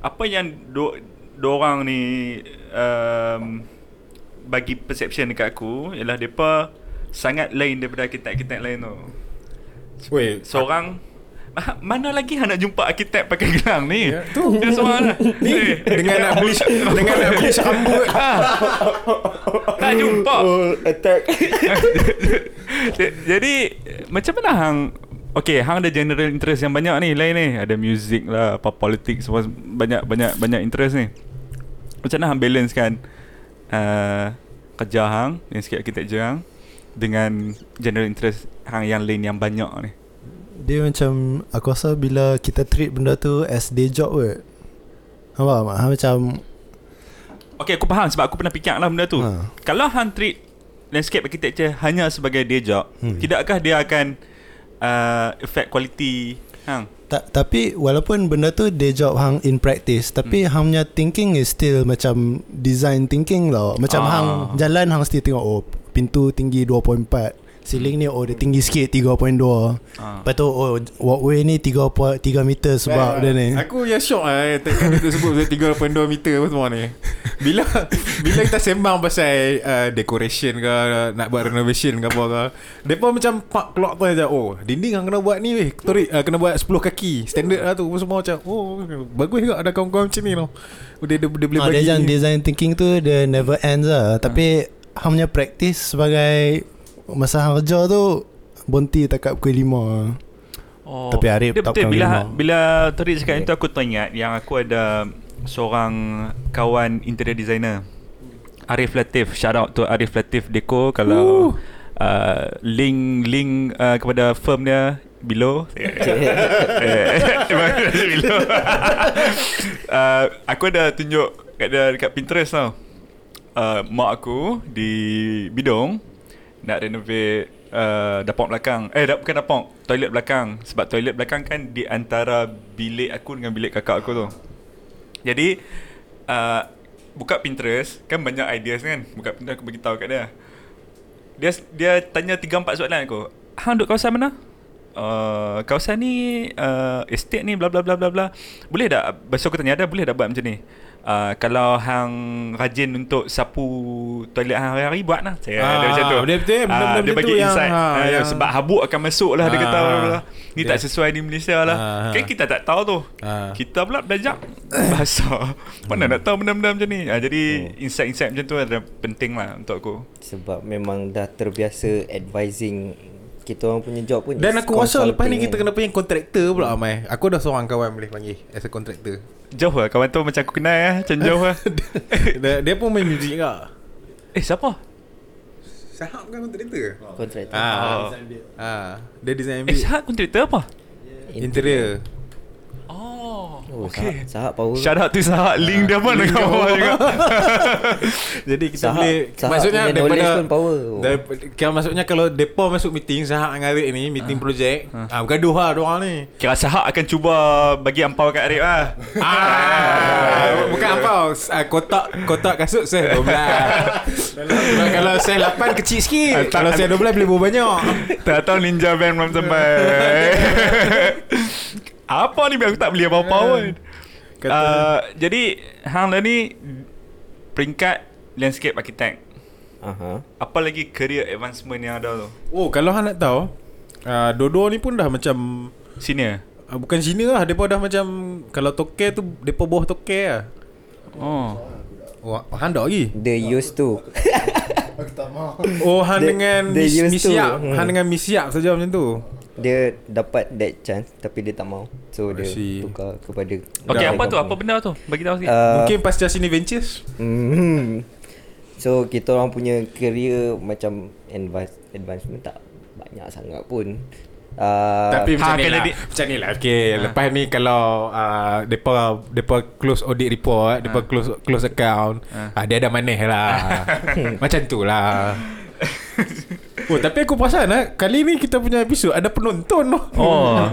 Apa yang do, Diorang ni um, Bagi perception dekat aku Ialah mereka Sangat lain daripada arkitek-arkitek lain tu. Weh, Seorang Mana lagi hang nak jumpa arkitek pakai gelang ni? Ya, tu. Dia seorang lah. Ni dengan nak beli dengan nak beli rambut. Tak jumpa. Attack J- Jadi macam mana hang Okay, hang ada general interest yang banyak ni lain ni. Ada music lah, apa politik semua banyak banyak banyak interest ni. Macam mana hang balance kan uh, kerja hang, yang sikit architecture hang dengan general interest hang yang lain yang banyak ni. Dia macam Aku rasa bila kita treat benda tu As day job kot Nampak tak? Ha, Macam Okay, aku faham sebab aku pernah fikir lah benda tu. Ha. Kalau hang treat landscape architecture hanya sebagai day job, Hmm. tidakkah dia akan uh, affect quality hang? ta- Tapi walaupun benda tu Day job hang in practice Tapi hmm. hang punya thinking Is still macam Design thinking tau Macam Ah. hang Jalan hang still tengok Oh pintu tinggi 2.4 Ceiling ni oh dia tinggi sikit 3.2 Ah. Lepas tu oh walkway ni 3, 3 meter sebab dia ni. Aku yang shock lah Tekan dia sebut pasal 3.2 meter apa semua ni. Bila Bila kita sembang pasal uh, Decoration ke Nak buat renovation ke apa ke Mereka macam Pak keluar tu macam Oh dinding yang kena buat ni weh Tori, uh, Kena buat 10 kaki Standard lah tu Semua macam Oh Bagus juga ada kawan-kawan macam ni tau dia, dia, dia boleh Ah, bagi. dia jangan design thinking tu dia never ends lah. Tapi hang punya practice sebagai masa hang kerja tu bonti takat pukul 5. Oh. Tapi Arif dia tak betul pernah bila dengar. bila Torik cakap itu aku teringat yang aku ada seorang kawan interior designer. Arif Latif, shout out to Arif Latif Deco kalau uh, link link uh, kepada firm dia below. below. uh, aku ada tunjuk kat dia dekat Pinterest tau. Uh, mak aku di Bidong nak renovate uh, dapur belakang. Eh dak bukan dapur, toilet belakang. Sebab toilet belakang kan di antara bilik aku dengan bilik kakak aku tu. Jadi uh, buka Pinterest kan banyak ideas kan. Buka Pinterest aku bagi tahu kat dia. Dia dia tanya 3 4 soalan aku. Hang duduk kawasan mana? Uh, kawasan ni uh, estate ni bla bla bla bla bla. Boleh tak besok aku tanya ada boleh tak buat macam ni? Uh, kalau hang rajin untuk sapu toilet hang hari-hari buat lah. Saya Ah, ada macam tu. dia betul, Ah, dia bagi tu yang- insight. ha, Ah, yang- sebab habuk akan masuk lah dia Ah, kata lah. ni dia- tak sesuai di Malaysia lah. Ah, kan kita tak tahu tu. Ah. kita pula belajar bahasa. Mana nak tahu benda-benda macam ni? Ah, jadi insight-insight macam tu adalah penting lah untuk aku. Sebab memang dah terbiasa advising kita orang punya job pun Dan aku rasa lepas ni kita kan. kena panggil kontraktor pula Amai. Aku dah seorang kawan boleh panggil As a kontraktor jauh lah kawan tu macam aku kenal lah macam jauh lah. Dia, dia pun main muzik juga. Eh siapa? Sahab kan kontraktor Kontraktor Ah, Oh. ah, Dia design eh ambil. Syahad kontraktor apa? Interior oh Oh, okay Sahab, sahab power Shout out to Sahad Link dia pun Link dekat dia bawah bawah. juga Jadi kita Sahab- boleh Sahab Maksudnya daripada pun power. dari, kira Maksudnya kalau Depa masuk meeting Sahab dengan Arik ni Meeting projek ah, Bergaduh lah diorang ni Kira Sahad akan cuba Bagi ampau kat Arif lah Ah, bukan ah, kotak kotak kasut saya 12. kalau, saya 8 kecil sikit. Kalau saya 12 boleh bawa banyak. Tak tahu Ninja Van belum sampai Apa ni biar aku tak beli apa-apa pun Kata- uh, Jadi Hang dah ni Peringkat Landscape architect Aha. Apa lagi career advancement yang ada tu Oh, kalau hang nak tahu, ah dua-dua ni pun dah macam Senior ah, bukan senior lah. Depa dah macam kalau toke tu depa bawah toke lah. Oh Oh, hang dah lagi. The used to Aku tak mahu Oh, hang They- dengan they mis, used to. misiap. Hmm. Hang dengan misiap saja macam tu. Dia dapat that chance Tapi dia tak mau. So dia tukar kepada Okay apa tu? Apa benda tu? Bagi tahu sikit. Uh, Mungkin pasca sini ventures. Hmm. So kita orang punya career macam advance, advancement tak banyak sangat pun. Uh, Tapi Ha, macam ni kena lah. di- Macam ni lah. Okay Lepas ni kalau uh, Depa Depa close audit report Depa close close account uh. Dia ada maneh lah. Macam tu lah Oh tapi aku perasan lah Kali ni kita punya episod Ada penonton tu Oh.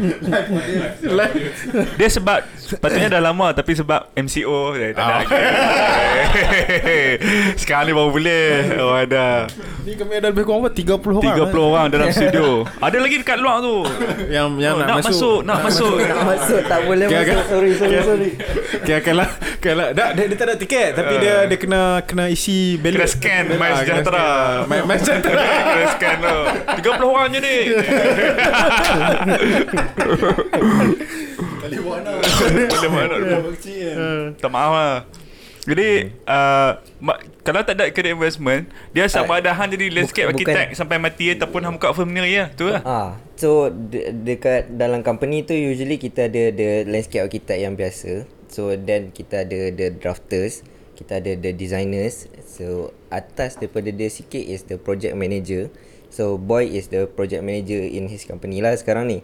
Dia sebab Patutnya dah lama Tapi sebab MCO dia tak ada lagi. Sekarang ni baru boleh. Oh ada. Ni kami ada lebih kurang apa 30 orang 30 orang dalam studio. Ada lagi dekat luar tu. Yang, yang oh, nak, nak, masuk, Nak masuk. nak masuk tak boleh Kira- masuk. Sorry sorry sorry. Kira kalau kalau dah, dia, dia tak ada tiket tapi dia dia kena kena isi ballot. Kena scan Ah, My Sejahtera. scan. Sejahtera. Kena scan tu. 30 orang je ni. Kali buat nak. Boleh buat nak. Tak maaf lah. Jadi uh, kalau tak ada career investment dia sama ada hang jadi landscape bukan- architect sampai mati ataupun hang buka firm sendiri lah tu lah? Ah, so de- dekat dalam company tu usually kita ada the landscape architect yang biasa. So then kita ada the drafters, kita ada the designers. So atas daripada dia sikit is the project manager. So boy is the project manager in his company lah sekarang ni.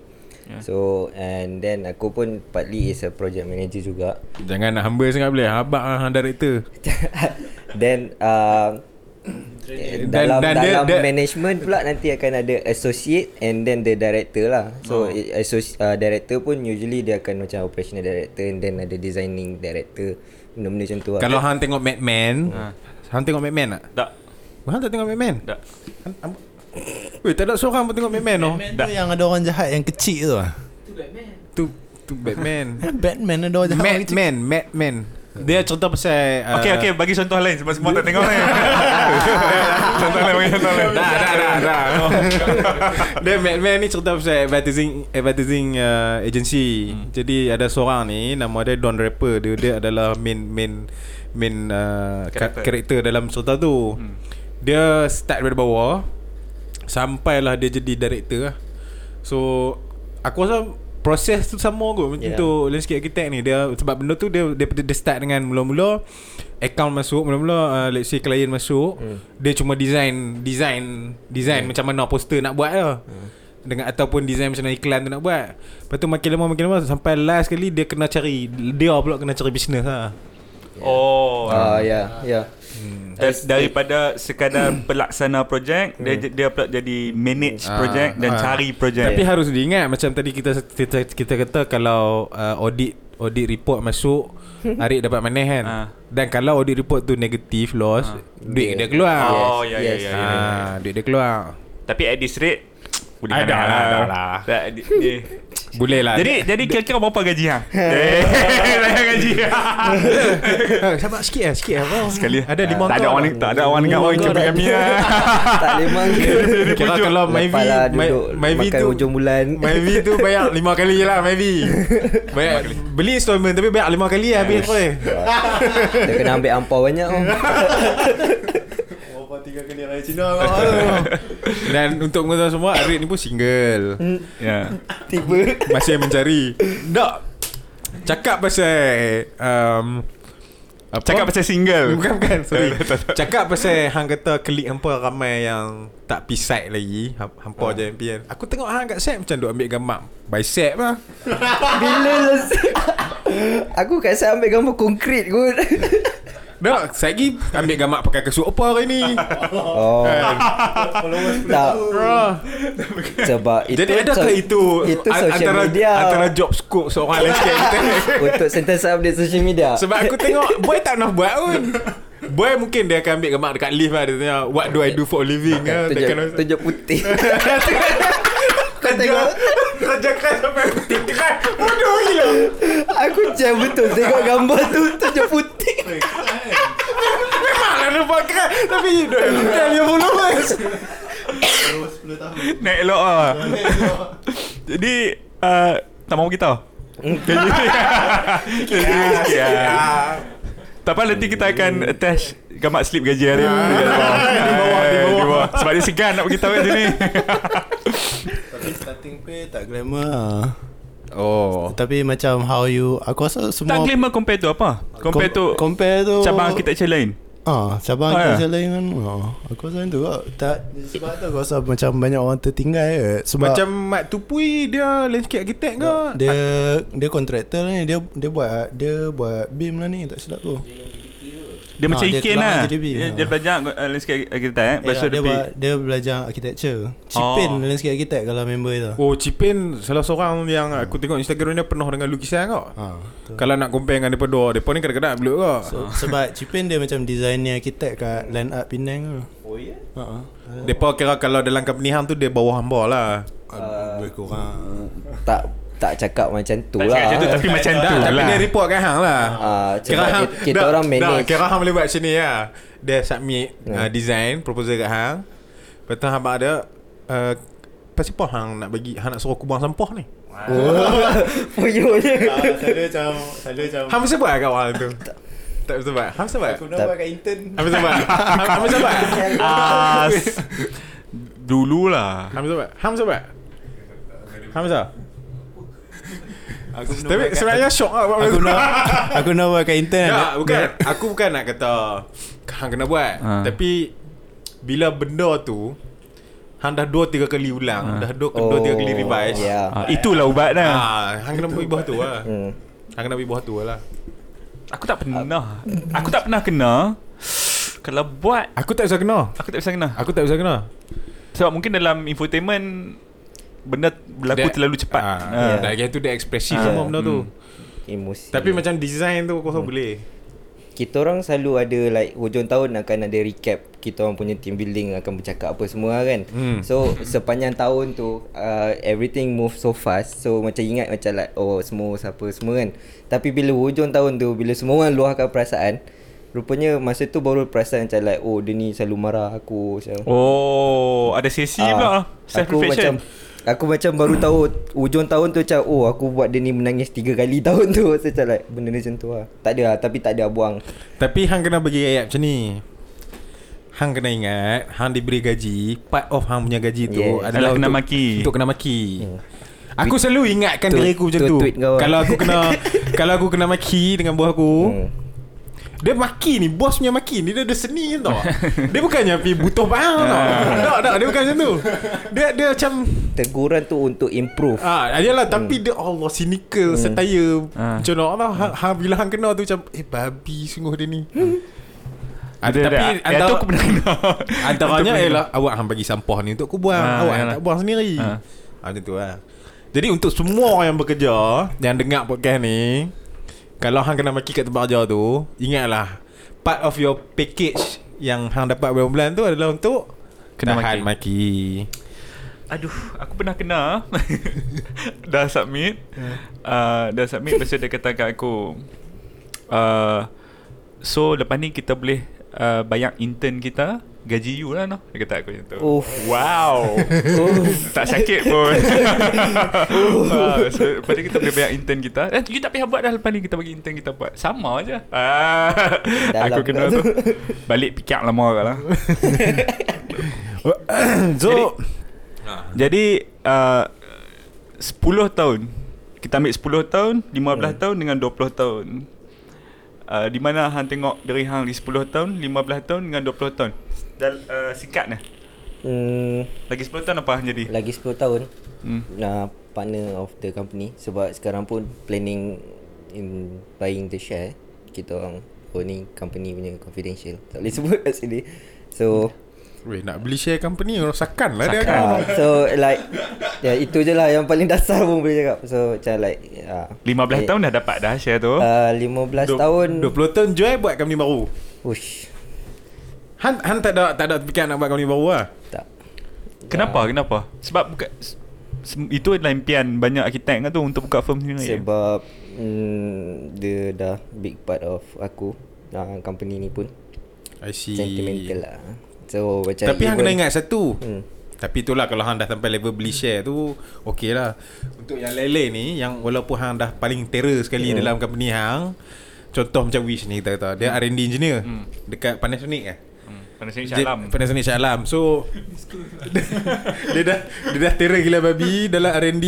Yeah. So and then aku pun partly is a project manager juga. Jangan nak humble sangat boleh. Habak ah director. then uh, Dan- dalam dan dia- dalam dia- management pula nanti akan ada associate and then the director lah. So oh. associ- uh, director pun usually dia akan macam operational director and then ada designing director. Benda-benda macam tu lah. Kalau hang tengok Mad Men, hang tengok Mad Men tak? tak Hang tak tengok Mad Men? tak hang- Weh, tak ada seorang pun tengok Mad Men tu. Batman tu yang ada orang jahat yang kecil tu lah Tu tu Batman. Batman ada orang jahat Mad kecil Men, Mad Men. Dia cerita pasal uh, Okay okay bagi contoh lain Sebab semua tak tengok ni. Contoh lain bagi contoh lain. Dah dah dah dah. Dia Mad Men ni cerita pasal advertising Advertising uh, agency. Hmm. Jadi ada seorang ni Nama dia Don Rapper. Dia, dia adalah main Main Main uh, Karakter. karakter dalam cerita tu. Hmm. Dia start dari bawah. Sampailah dia jadi director lah. So Aku rasa Proses tu sama kot Macam Yeah. tu Landscape architect ni Dia Sebab benda tu dia Dia, dia start dengan Mula-mula Account masuk Mula-mula uh, Let's say klien masuk Hmm. Dia cuma design Design Design macam mana poster nak buat lah dengan ataupun design macam mana iklan tu nak buat. Lepas tu makin lama makin lama sampai last kali dia kena cari dia pula kena cari bisnes lah. Oh Ah ya ya. Dar- daripada sekadar pelaksana projek dia dia pula jadi manage Ah, projek dan ah. cari projek. Tapi harus diingat macam tadi kita kita, kita kata kalau uh, audit audit report masuk Arik dapat maneh kan. Ah. Dan kalau audit report tu negatif loss, duit dia keluar. Oh ya ya Yes. ya. ya. Ah, duit dia keluar. Tapi at this rate boleh Ada mana lah, ada lah. Tak, di- di- Boleh lah Jadi jadi kira-kira berapa gaji hang? Eh, Layan gaji. Eh, Sabar sikit lah Sikit lah. Sekali. Ada lima Tak ada orang lah. tak ada orang dengan Lima orang jumpa dah. kami lah. tak lemang ke Kira kalau Myvi lah Myvi Makan tu hujung bulan Myvi tu bayar lima kali je lah Myvi Bayar Beli installment Tapi bayar lima kali lah Habis Dia kena ambil ampau banyak tiga kali raya Cina Dan untuk mengetahui semua Arik ni pun single. Ya. Tiba. Masih mencari. Tak Cakap pasal um, apa? Cakap pasal single. Bukan bukan Sorry. Cakap pasal Hang kata Klik hampa ramai yang Tak pisai lagi. Ham- Hampa je impian Aku tengok hang kat set Macam duk ambil gambar Bicep lah. Bila lah Aku kat saya ambil gambar konkret kot Tak Saya lagi Ambil gambar pakai kasut. Apa hari ni? Oh. Tak. Ah. Sebab itu Jadi adakah so- itu Itu social antara, media? Antara job scope Seorang landscape kita Untuk sentiasa update social media? Sebab aku tengok Boy tak pernah buat pun. Boy mungkin dia akan ambil gambar dekat lift lah. Dia tanya What do I do for a living? Lah That kind of- Tunjuk, tunjuk putih. Kau tengok Kerja keras sampai putih. Bodoh gila. Aku jam betul. Tengok gambar tu Tunjuk putih Memang lah nampak keras Tapi Dia dia followers Naik elok lah. Jadi uh, tak mahu kita. Sikit lah. Tak apa nanti kita akan attach gambar slip gaji hari Ah, di bawah, di bawah. Sebab dia segan nak beritahu kat sini. Tapi starting pay tak glamour lah Oh Tapi macam how you Aku rasa semua tak glamour compare tu apa? Compare tu Compare tu cabang architecture lain. Ah, cabang Oh, oh, ya? lain kan. Oh, aku rasa tu kot. Tak sebab tu aku rasa macam banyak orang tertinggal je. Sebab Macam Mat Tupui Dia landscape architect ke dia dia kontraktor ni dia dia buat dia buat beam lah ni tak silap tu. Dia Ah, macam dia Ikin lah. JDB. Dia, Ha. dia belajar uh, landscape architect eh. Tu Ya, dia dia dia belajar architecture. Cipin Oh. landscape architect kalau member tu. Oh Cipin Salah seorang yang Aku tengok Instagram dia Penuh dengan lukisan kau Ha, betul. Kalau nak compare dengan Mereka dua Mereka ni kadang-kadang beluk kau So, sebab Cipin dia macam designer architect kat Land Art Penang tu. Oh ya Ha. Mereka kira kalau dalam company hang tu Dia bawah hamba lah Uh, lebih kurang. Tak Tak cakap macam tu Tak lah cakap macam tu tapi macam tu Tapi lah. dia report kat hang lah. Ah, Kira hang kita, dah- orang dah, manage. Kira hang boleh buat macam ni lah Dia submit Hmm. uh, Design Proposal kat hang. Lepas tu hang ada uh, Pasti apa hang nak bagi Hang nak suruh kubang sampah ni? Puyuh je Selalu macam Selalu macam Hang mesti buat kat awal tu? Tak mesti buat Hang mesti buat Aku nak buat kat intern. Hang mesti buat Hang mesti buat Ah, s- Dululah. Hang mesti buat Hang mesti buat Hang mesti buat Aku Tapi buat sebenarnya shock lah buat Aku nak Aku nak buat kat intern Tak bukan. Aku bukan nak kata Hang kena buat. Ha. Tapi Bila benda tu Hang dah dua tiga kali ulang Dah dua, dua tiga kali revise Ya. Ah, itulah ubat dah. Ah, Hang kena bagi buah tu lah. Hmm. Hang kena bagi buah tu lah. Aku tak pernah. Aku tak pernah kena. Kalau buat Aku tak bisa kena. Aku tak bisa kena. Aku tak bisa kena. Sebab mungkin dalam infotainment Benda berlaku Dia- terlalu cepat ah, Ah. Dah lagi tu dia ekspresif Ah. semua benda tu Emosi Tapi macam design tu Aku rasa boleh Kita orang selalu ada like hujung tahun akan ada recap kita orang punya team building akan bercakap apa semua kan. Hmm. So sepanjang tahun tu uh, everything move so fast. So macam ingat macam like oh semua siapa semua kan. Tapi bila hujung tahun tu bila semua orang luahkan perasaan Rupanya masa tu baru perasan macam like Oh dia ni selalu marah aku macam Oh Ada sesi Ah, pula Self Aku macam Aku macam baru tahu Ujung tahun tu macam Oh aku buat dia ni menangis Tiga kali tahun tu So macam like Benda ni macam tu lah Tak ada lah Tapi tak ada buang Tapi hang kena bagi ayat macam ni Hang kena ingat Hang diberi gaji Part of hang punya gaji tu Yeah. Adalah kena untuk, maki. Untuk kena maki Hmm. Aku selalu ingatkan Tu- diri aku macam tu tu lah. Kalau aku kena Kalau aku kena maki Dengan buah aku hmm. Dia maki ni Bos punya maki ni Dia ada seni tau Dia bukannya pergi butuh faham tau Tak tak Dia bukan macam tu Dia dia macam Teguran tu untuk improve Ah, ayalah tapi dia Allah cynical, hmm. setaya. Ah. Macam mana Allah ha, ha, bila hang kena tu macam eh babi sungguh dia ni. Ada Dia- tapi antara tu aku pernah kena antaranya ialah awak hang bagi sampah ni untuk aku buang. Ah, awak yalah. tak buang sendiri. Ah. Ha. macam tu lah. Jadi untuk semua orang yang bekerja yang dengar podcast ni kalau hang kena maki kat tempat kerja tu, ingatlah part of your package yang hang dapat bulan-bulan tu adalah untuk Kena tahan maki. Aduh, aku pernah kena. Dah submit. Uh, Dah submit Lepas tu dia kata kat aku uh, So lepas ni kita boleh uh, Bayar intern kita Gaji you lah no Dia kata aku macam tu. Uff. Wow. Tak sakit pun. Uh, So lepas ni kita boleh bayar intern kita. Eh you tak payah buat dah Lepas ni kita bagi intern kita buat. Sama je uh, Dalam Aku kena tu. tu. Balik pikir lama lah. So Jadi uh, 10 tahun. Kita ambil 10 tahun 15 hmm. tahun dengan 20 tahun. Uh, Di mana hang tengok dari hang di 10 tahun 15 tahun dengan 20 tahun Dan uh, singkat ni? Hmm, Lagi 10 tahun apa jadi? Lagi 10 tahun. Hmm. uh, partner of the company. Sebab sekarang pun planning in buying the share. Kita orang owning company punya confidential. Tak boleh sebut kat sini. So Weh nak beli share company Rosakan lah dia kan so like ya itu je lah yang paling dasar pun boleh cakap. So macam like uh, 15 tahun dah dapat dah share tu? Uh, 15 tahun. 20 tahun jual buat company baru? Ush Han, Han tak ada tak ada fikir nak buat company baru lah tak Kenapa? Kenapa? Sebab buka, se- itu adalah impian banyak arkitek kan tu untuk buka firm sendiri. sebab mm, dia dah big part of aku uh, company ni pun I see sentimental lah so macam Tapi Han even- kena ingat satu hmm. Tapi itulah kalau hang dah sampai level beli share tu Okey lah Untuk yang lele ni Yang walaupun hang dah paling terror sekali Hmm. dalam company hang Contoh macam Wish ni kita kata Dia R&D engineer Hmm. Dekat Panasonic eh Hmm. Panasonic Dia- Shalam. Panasonic Shah Alam So Dia dah Dia dah terror gila babi Dalam R&D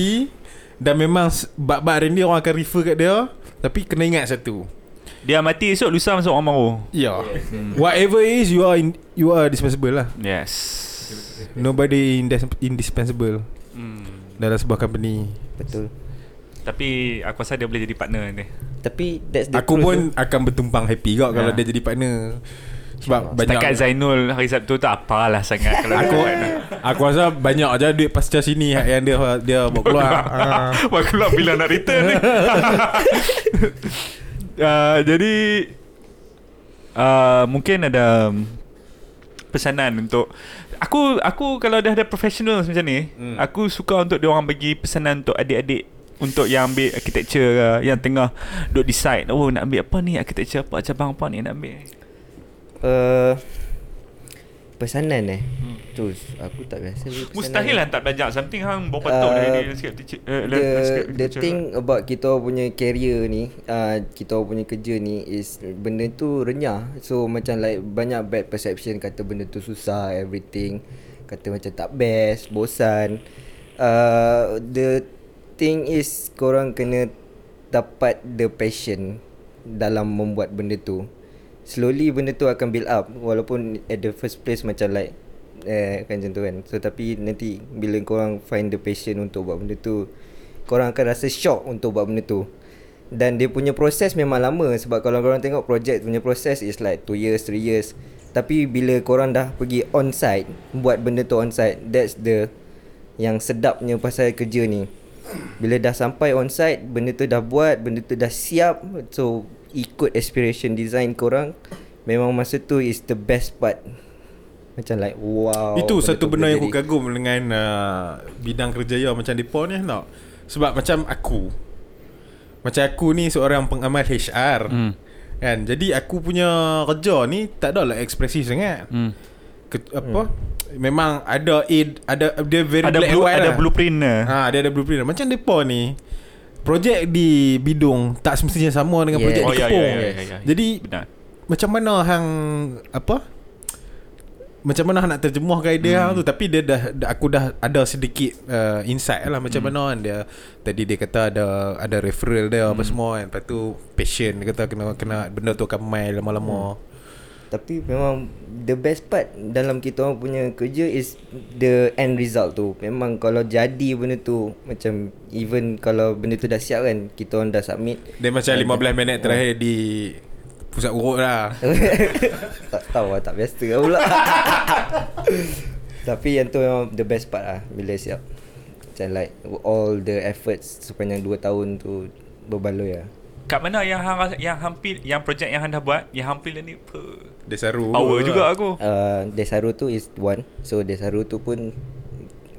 Dan memang Bab-bab R&D orang akan refer kat dia Tapi kena ingat satu Dia mati esok lusa masuk orang baru. Ya yeah. Whatever is You are in, You are dispensable lah Yes. Nobody indis- indispensable Hmm. Dalam sebuah company betul Tapi aku rasa dia boleh jadi partner ni. tapi that's the Aku pun tu. akan bertumpang happy kau Kalau Ya. dia jadi partner Sebab banyak Setakat Zainul hari Sabtu tu apalah sangat kalau Aku partner. Aku rasa banyak je duit pasca sini Yang dia dia bawa keluar. Ah. Wah keluar bila nak return ni. Uh, Jadi uh, Mungkin ada Pesanan untuk Aku aku kalau dah ada professional macam ni Hmm. Aku suka untuk dia orang bagi pesanan untuk adik-adik untuk yang ambil architecture ke, yang tengah duk decide oh nak ambil apa ni? Architecture apa? Cabang apa ni? Nak ambil uh, pesanan eh? Hmm. tu aku tak biasa pesanan. mustahil lah tak belajar something hang bawa patok Uh, dari landscape teacher uh, the, the thing about kita punya career ni uh, kita punya kerja ni is benda tu renyah. So macam like banyak bad perception kata benda tu susah everything. Kata macam tak best bosan. Uh, the thing is korang kena dapat the passion dalam membuat benda tu slowly benda tu akan build up. Walaupun at the first place macam like eh kan macam tu kan. So tapi nanti bila korang find the passion untuk buat benda tu korang akan rasa shock untuk buat benda tu. Dan dia punya proses memang lama. Sebab kalau korang tengok project punya proses is like 2 years 3 years. Tapi bila korang dah pergi on site buat benda tu on site that's the yang sedapnya pasal kerja ni. Bila dah sampai on site benda tu dah buat benda tu dah siap. So ikut aspiration design korang memang masa tu is the best part macam like wow Itu satu tu benda yang aku kagum dengan uh, bidang kerjaya macam Depa ni tau. Sebab macam aku. Macam aku ni seorang pengamal HR. Hmm. Kan? Jadi aku punya kerja ni tak adalah ekspresif sangat. hmm. Ke, apa? Memang ada aid, ada dia very ada black and blue, white ada lah. blueprint lah. Ha, dia ada blueprint. Macam Depa ni projek di Bidung tak semestinya sama dengan Yeah. projek Oh, di ya, Kepong. ya, ya, ya, ya. Jadi Benar. macam mana hang apa? Macam mana nak terjemuhkan idea hmm. hang tu tapi dia dah, dah aku dah ada sedikit uh, insight lah macam hmm. mana kan dia tadi dia kata ada ada referral dia hmm. apa semua kan. Lepas tu passion dia kata kena kena benda tu akan main lama-lama. Hmm. Tapi memang the best part dalam kita orang punya kerja is the end result tu. Memang kalau jadi benda tu macam even kalau benda tu dah siap kan, kita orang dah submit. Dia macam 15 minit terakhir di pusat urut lah. tak tahu lah, tak biasa lah pula. Tapi yang tu memang the best part lah bila siap. Macam like all the efforts sepanjang 2 tahun tu berbaloi lah. Kat mana yang hang rasa- yang hampir yang projek yang hang dah buat, yang hampir ni apa? Dia seru. Power juga aku. Uh, Desaru tu is one. So Desaru tu pun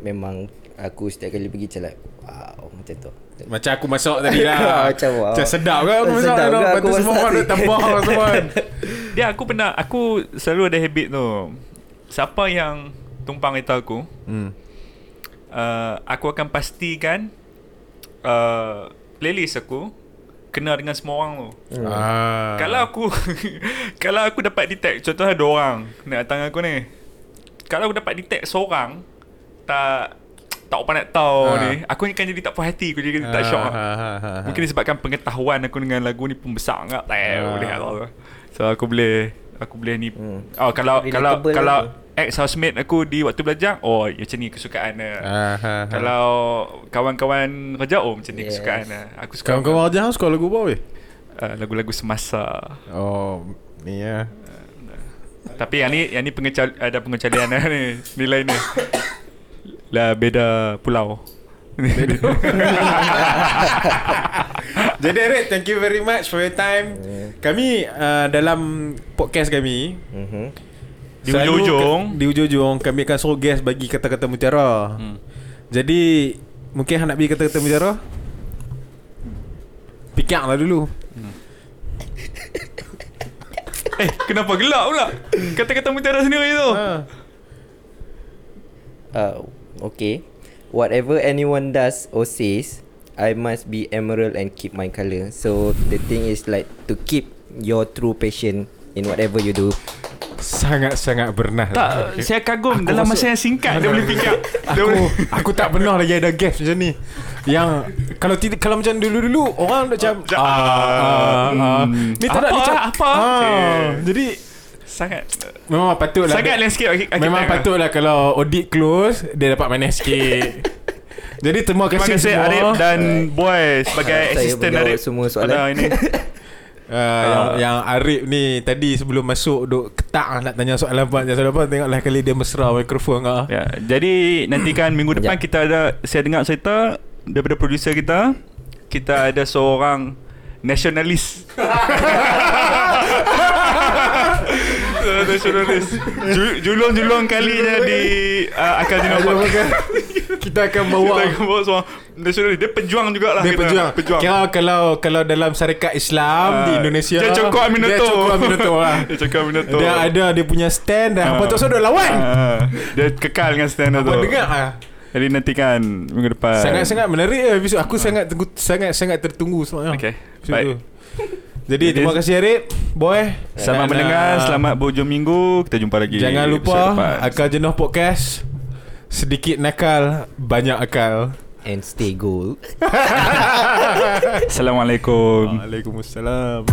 memang aku setiap kali pergi macam like wow macam tu. Macam aku masak tadi lah Macam, wow. Macam sedap kan aku masak Sedap Lepas aku tu semua orang duk tambah semua kan Dia aku pernah Aku selalu ada habit tu Siapa yang Tumpang kereta aku hmm. uh, Aku akan pastikan uh, Playlist aku Kena dengan semua orang tu Hmm. ah. Kalau aku Kalau aku dapat detect Contohnya dua orang Nak datang aku ni Kalau aku dapat detect seorang Tak Tak apa nak tahu Ah. ni Aku akan jadi tak puas hati Aku jadi tak shock ah, ah, ah, ah. Mungkin disebabkan pengetahuan aku dengan lagu ni pun besar enggak tahu Ah. boleh tak tahu. So aku boleh aku boleh ni. Hmm. Oh kalau kalau Relatable kalau lah ex housemate aku di waktu belajar, oh macam ni kesukaan dia. Ah, ah, ah. Kalau kawan-kawan kerja oh macam ni Yes. kesukaan dia. Aku suka Kawan-kawan Raja suka lagu apa weh? uh, lagu-lagu semasa. Oh Ni ya Tapi yang ni yang ni pengecuali, ada pengecualian lah ni nilai ni. Lah beda pulau. Jadi Eric Thank you very much For your time Kami uh, Dalam Podcast kami Mhm. Di ujung-ujung. Di ujung-ujung Kami akan suruh guest Bagi kata-kata mutiara Hmm. Jadi Mungkin nak bagi kata-kata mutiara Pikak lah dulu eh kenapa gelak pula? Kata-kata mutiara sendiri tu. ha. Uh, okay. Whatever anyone does or says, I must be emerald and keep my color. So the thing is like to keep your true passion in whatever you do. Sangat-sangat bernah Tak, saya kagum Aku dalam rasa- masa yang singkat dia boleh fikir. Dia Aku aku tak pernah lagi ada guest macam ni. Yang kalau tidak kalau macam dulu-dulu orang macam Ja- ah, ah, ah. Hmm. ni tak nak Apa, dicap. apa? Ah, Cik. jadi sangat memang patutlah sangat landscape arki- arkitek Memang lah. patutlah kalau audit close dia dapat main sikit. Jadi terima Terima kasih, kasih semua. Arif dan Boy sebagai Saya assistant Arif semua soalan. ini. Uh, yang, yang Arif ni tadi sebelum masuk duk ketak lah nak tanya soalan apa soalan apa tengoklah kali dia mesra mikrofon ah. ya, jadi nantikan minggu depan Ya. kita ada saya dengar cerita daripada producer kita kita ada seorang nasionalis. nasionalis. Ju- Julung-julung kalinya di uh, Akal Podcast. Kita akan bawa Kita akan bawa seorang nasionalis. Dia pejuang jugalah. dia kita. pejuang. pejuang. Kira kalau kalau dalam syarikat Islam Ah, di Indonesia Dia cokok Aminato Dia cokok Aminato lah. Dia cokok Aminato Dia ada dia punya stand dan Ah. apa tu so dia lawan. Ah, Dia kekal dengan stand tu Apa dengar ah. Jadi nantikan Minggu depan Sangat-sangat menarik eh episod. Aku sangat tunggu sangat-sangat tertunggu sebenarnya. Episod Baik tu. Jadi terima kasih Arif Boy Selamat mendengar ah, Selamat berhujung minggu Kita jumpa lagi Jangan lupa. Akal Jenuh Podcast Sedikit nakal Banyak akal. And stay gold. Assalamualaikum. Waalaikumsalam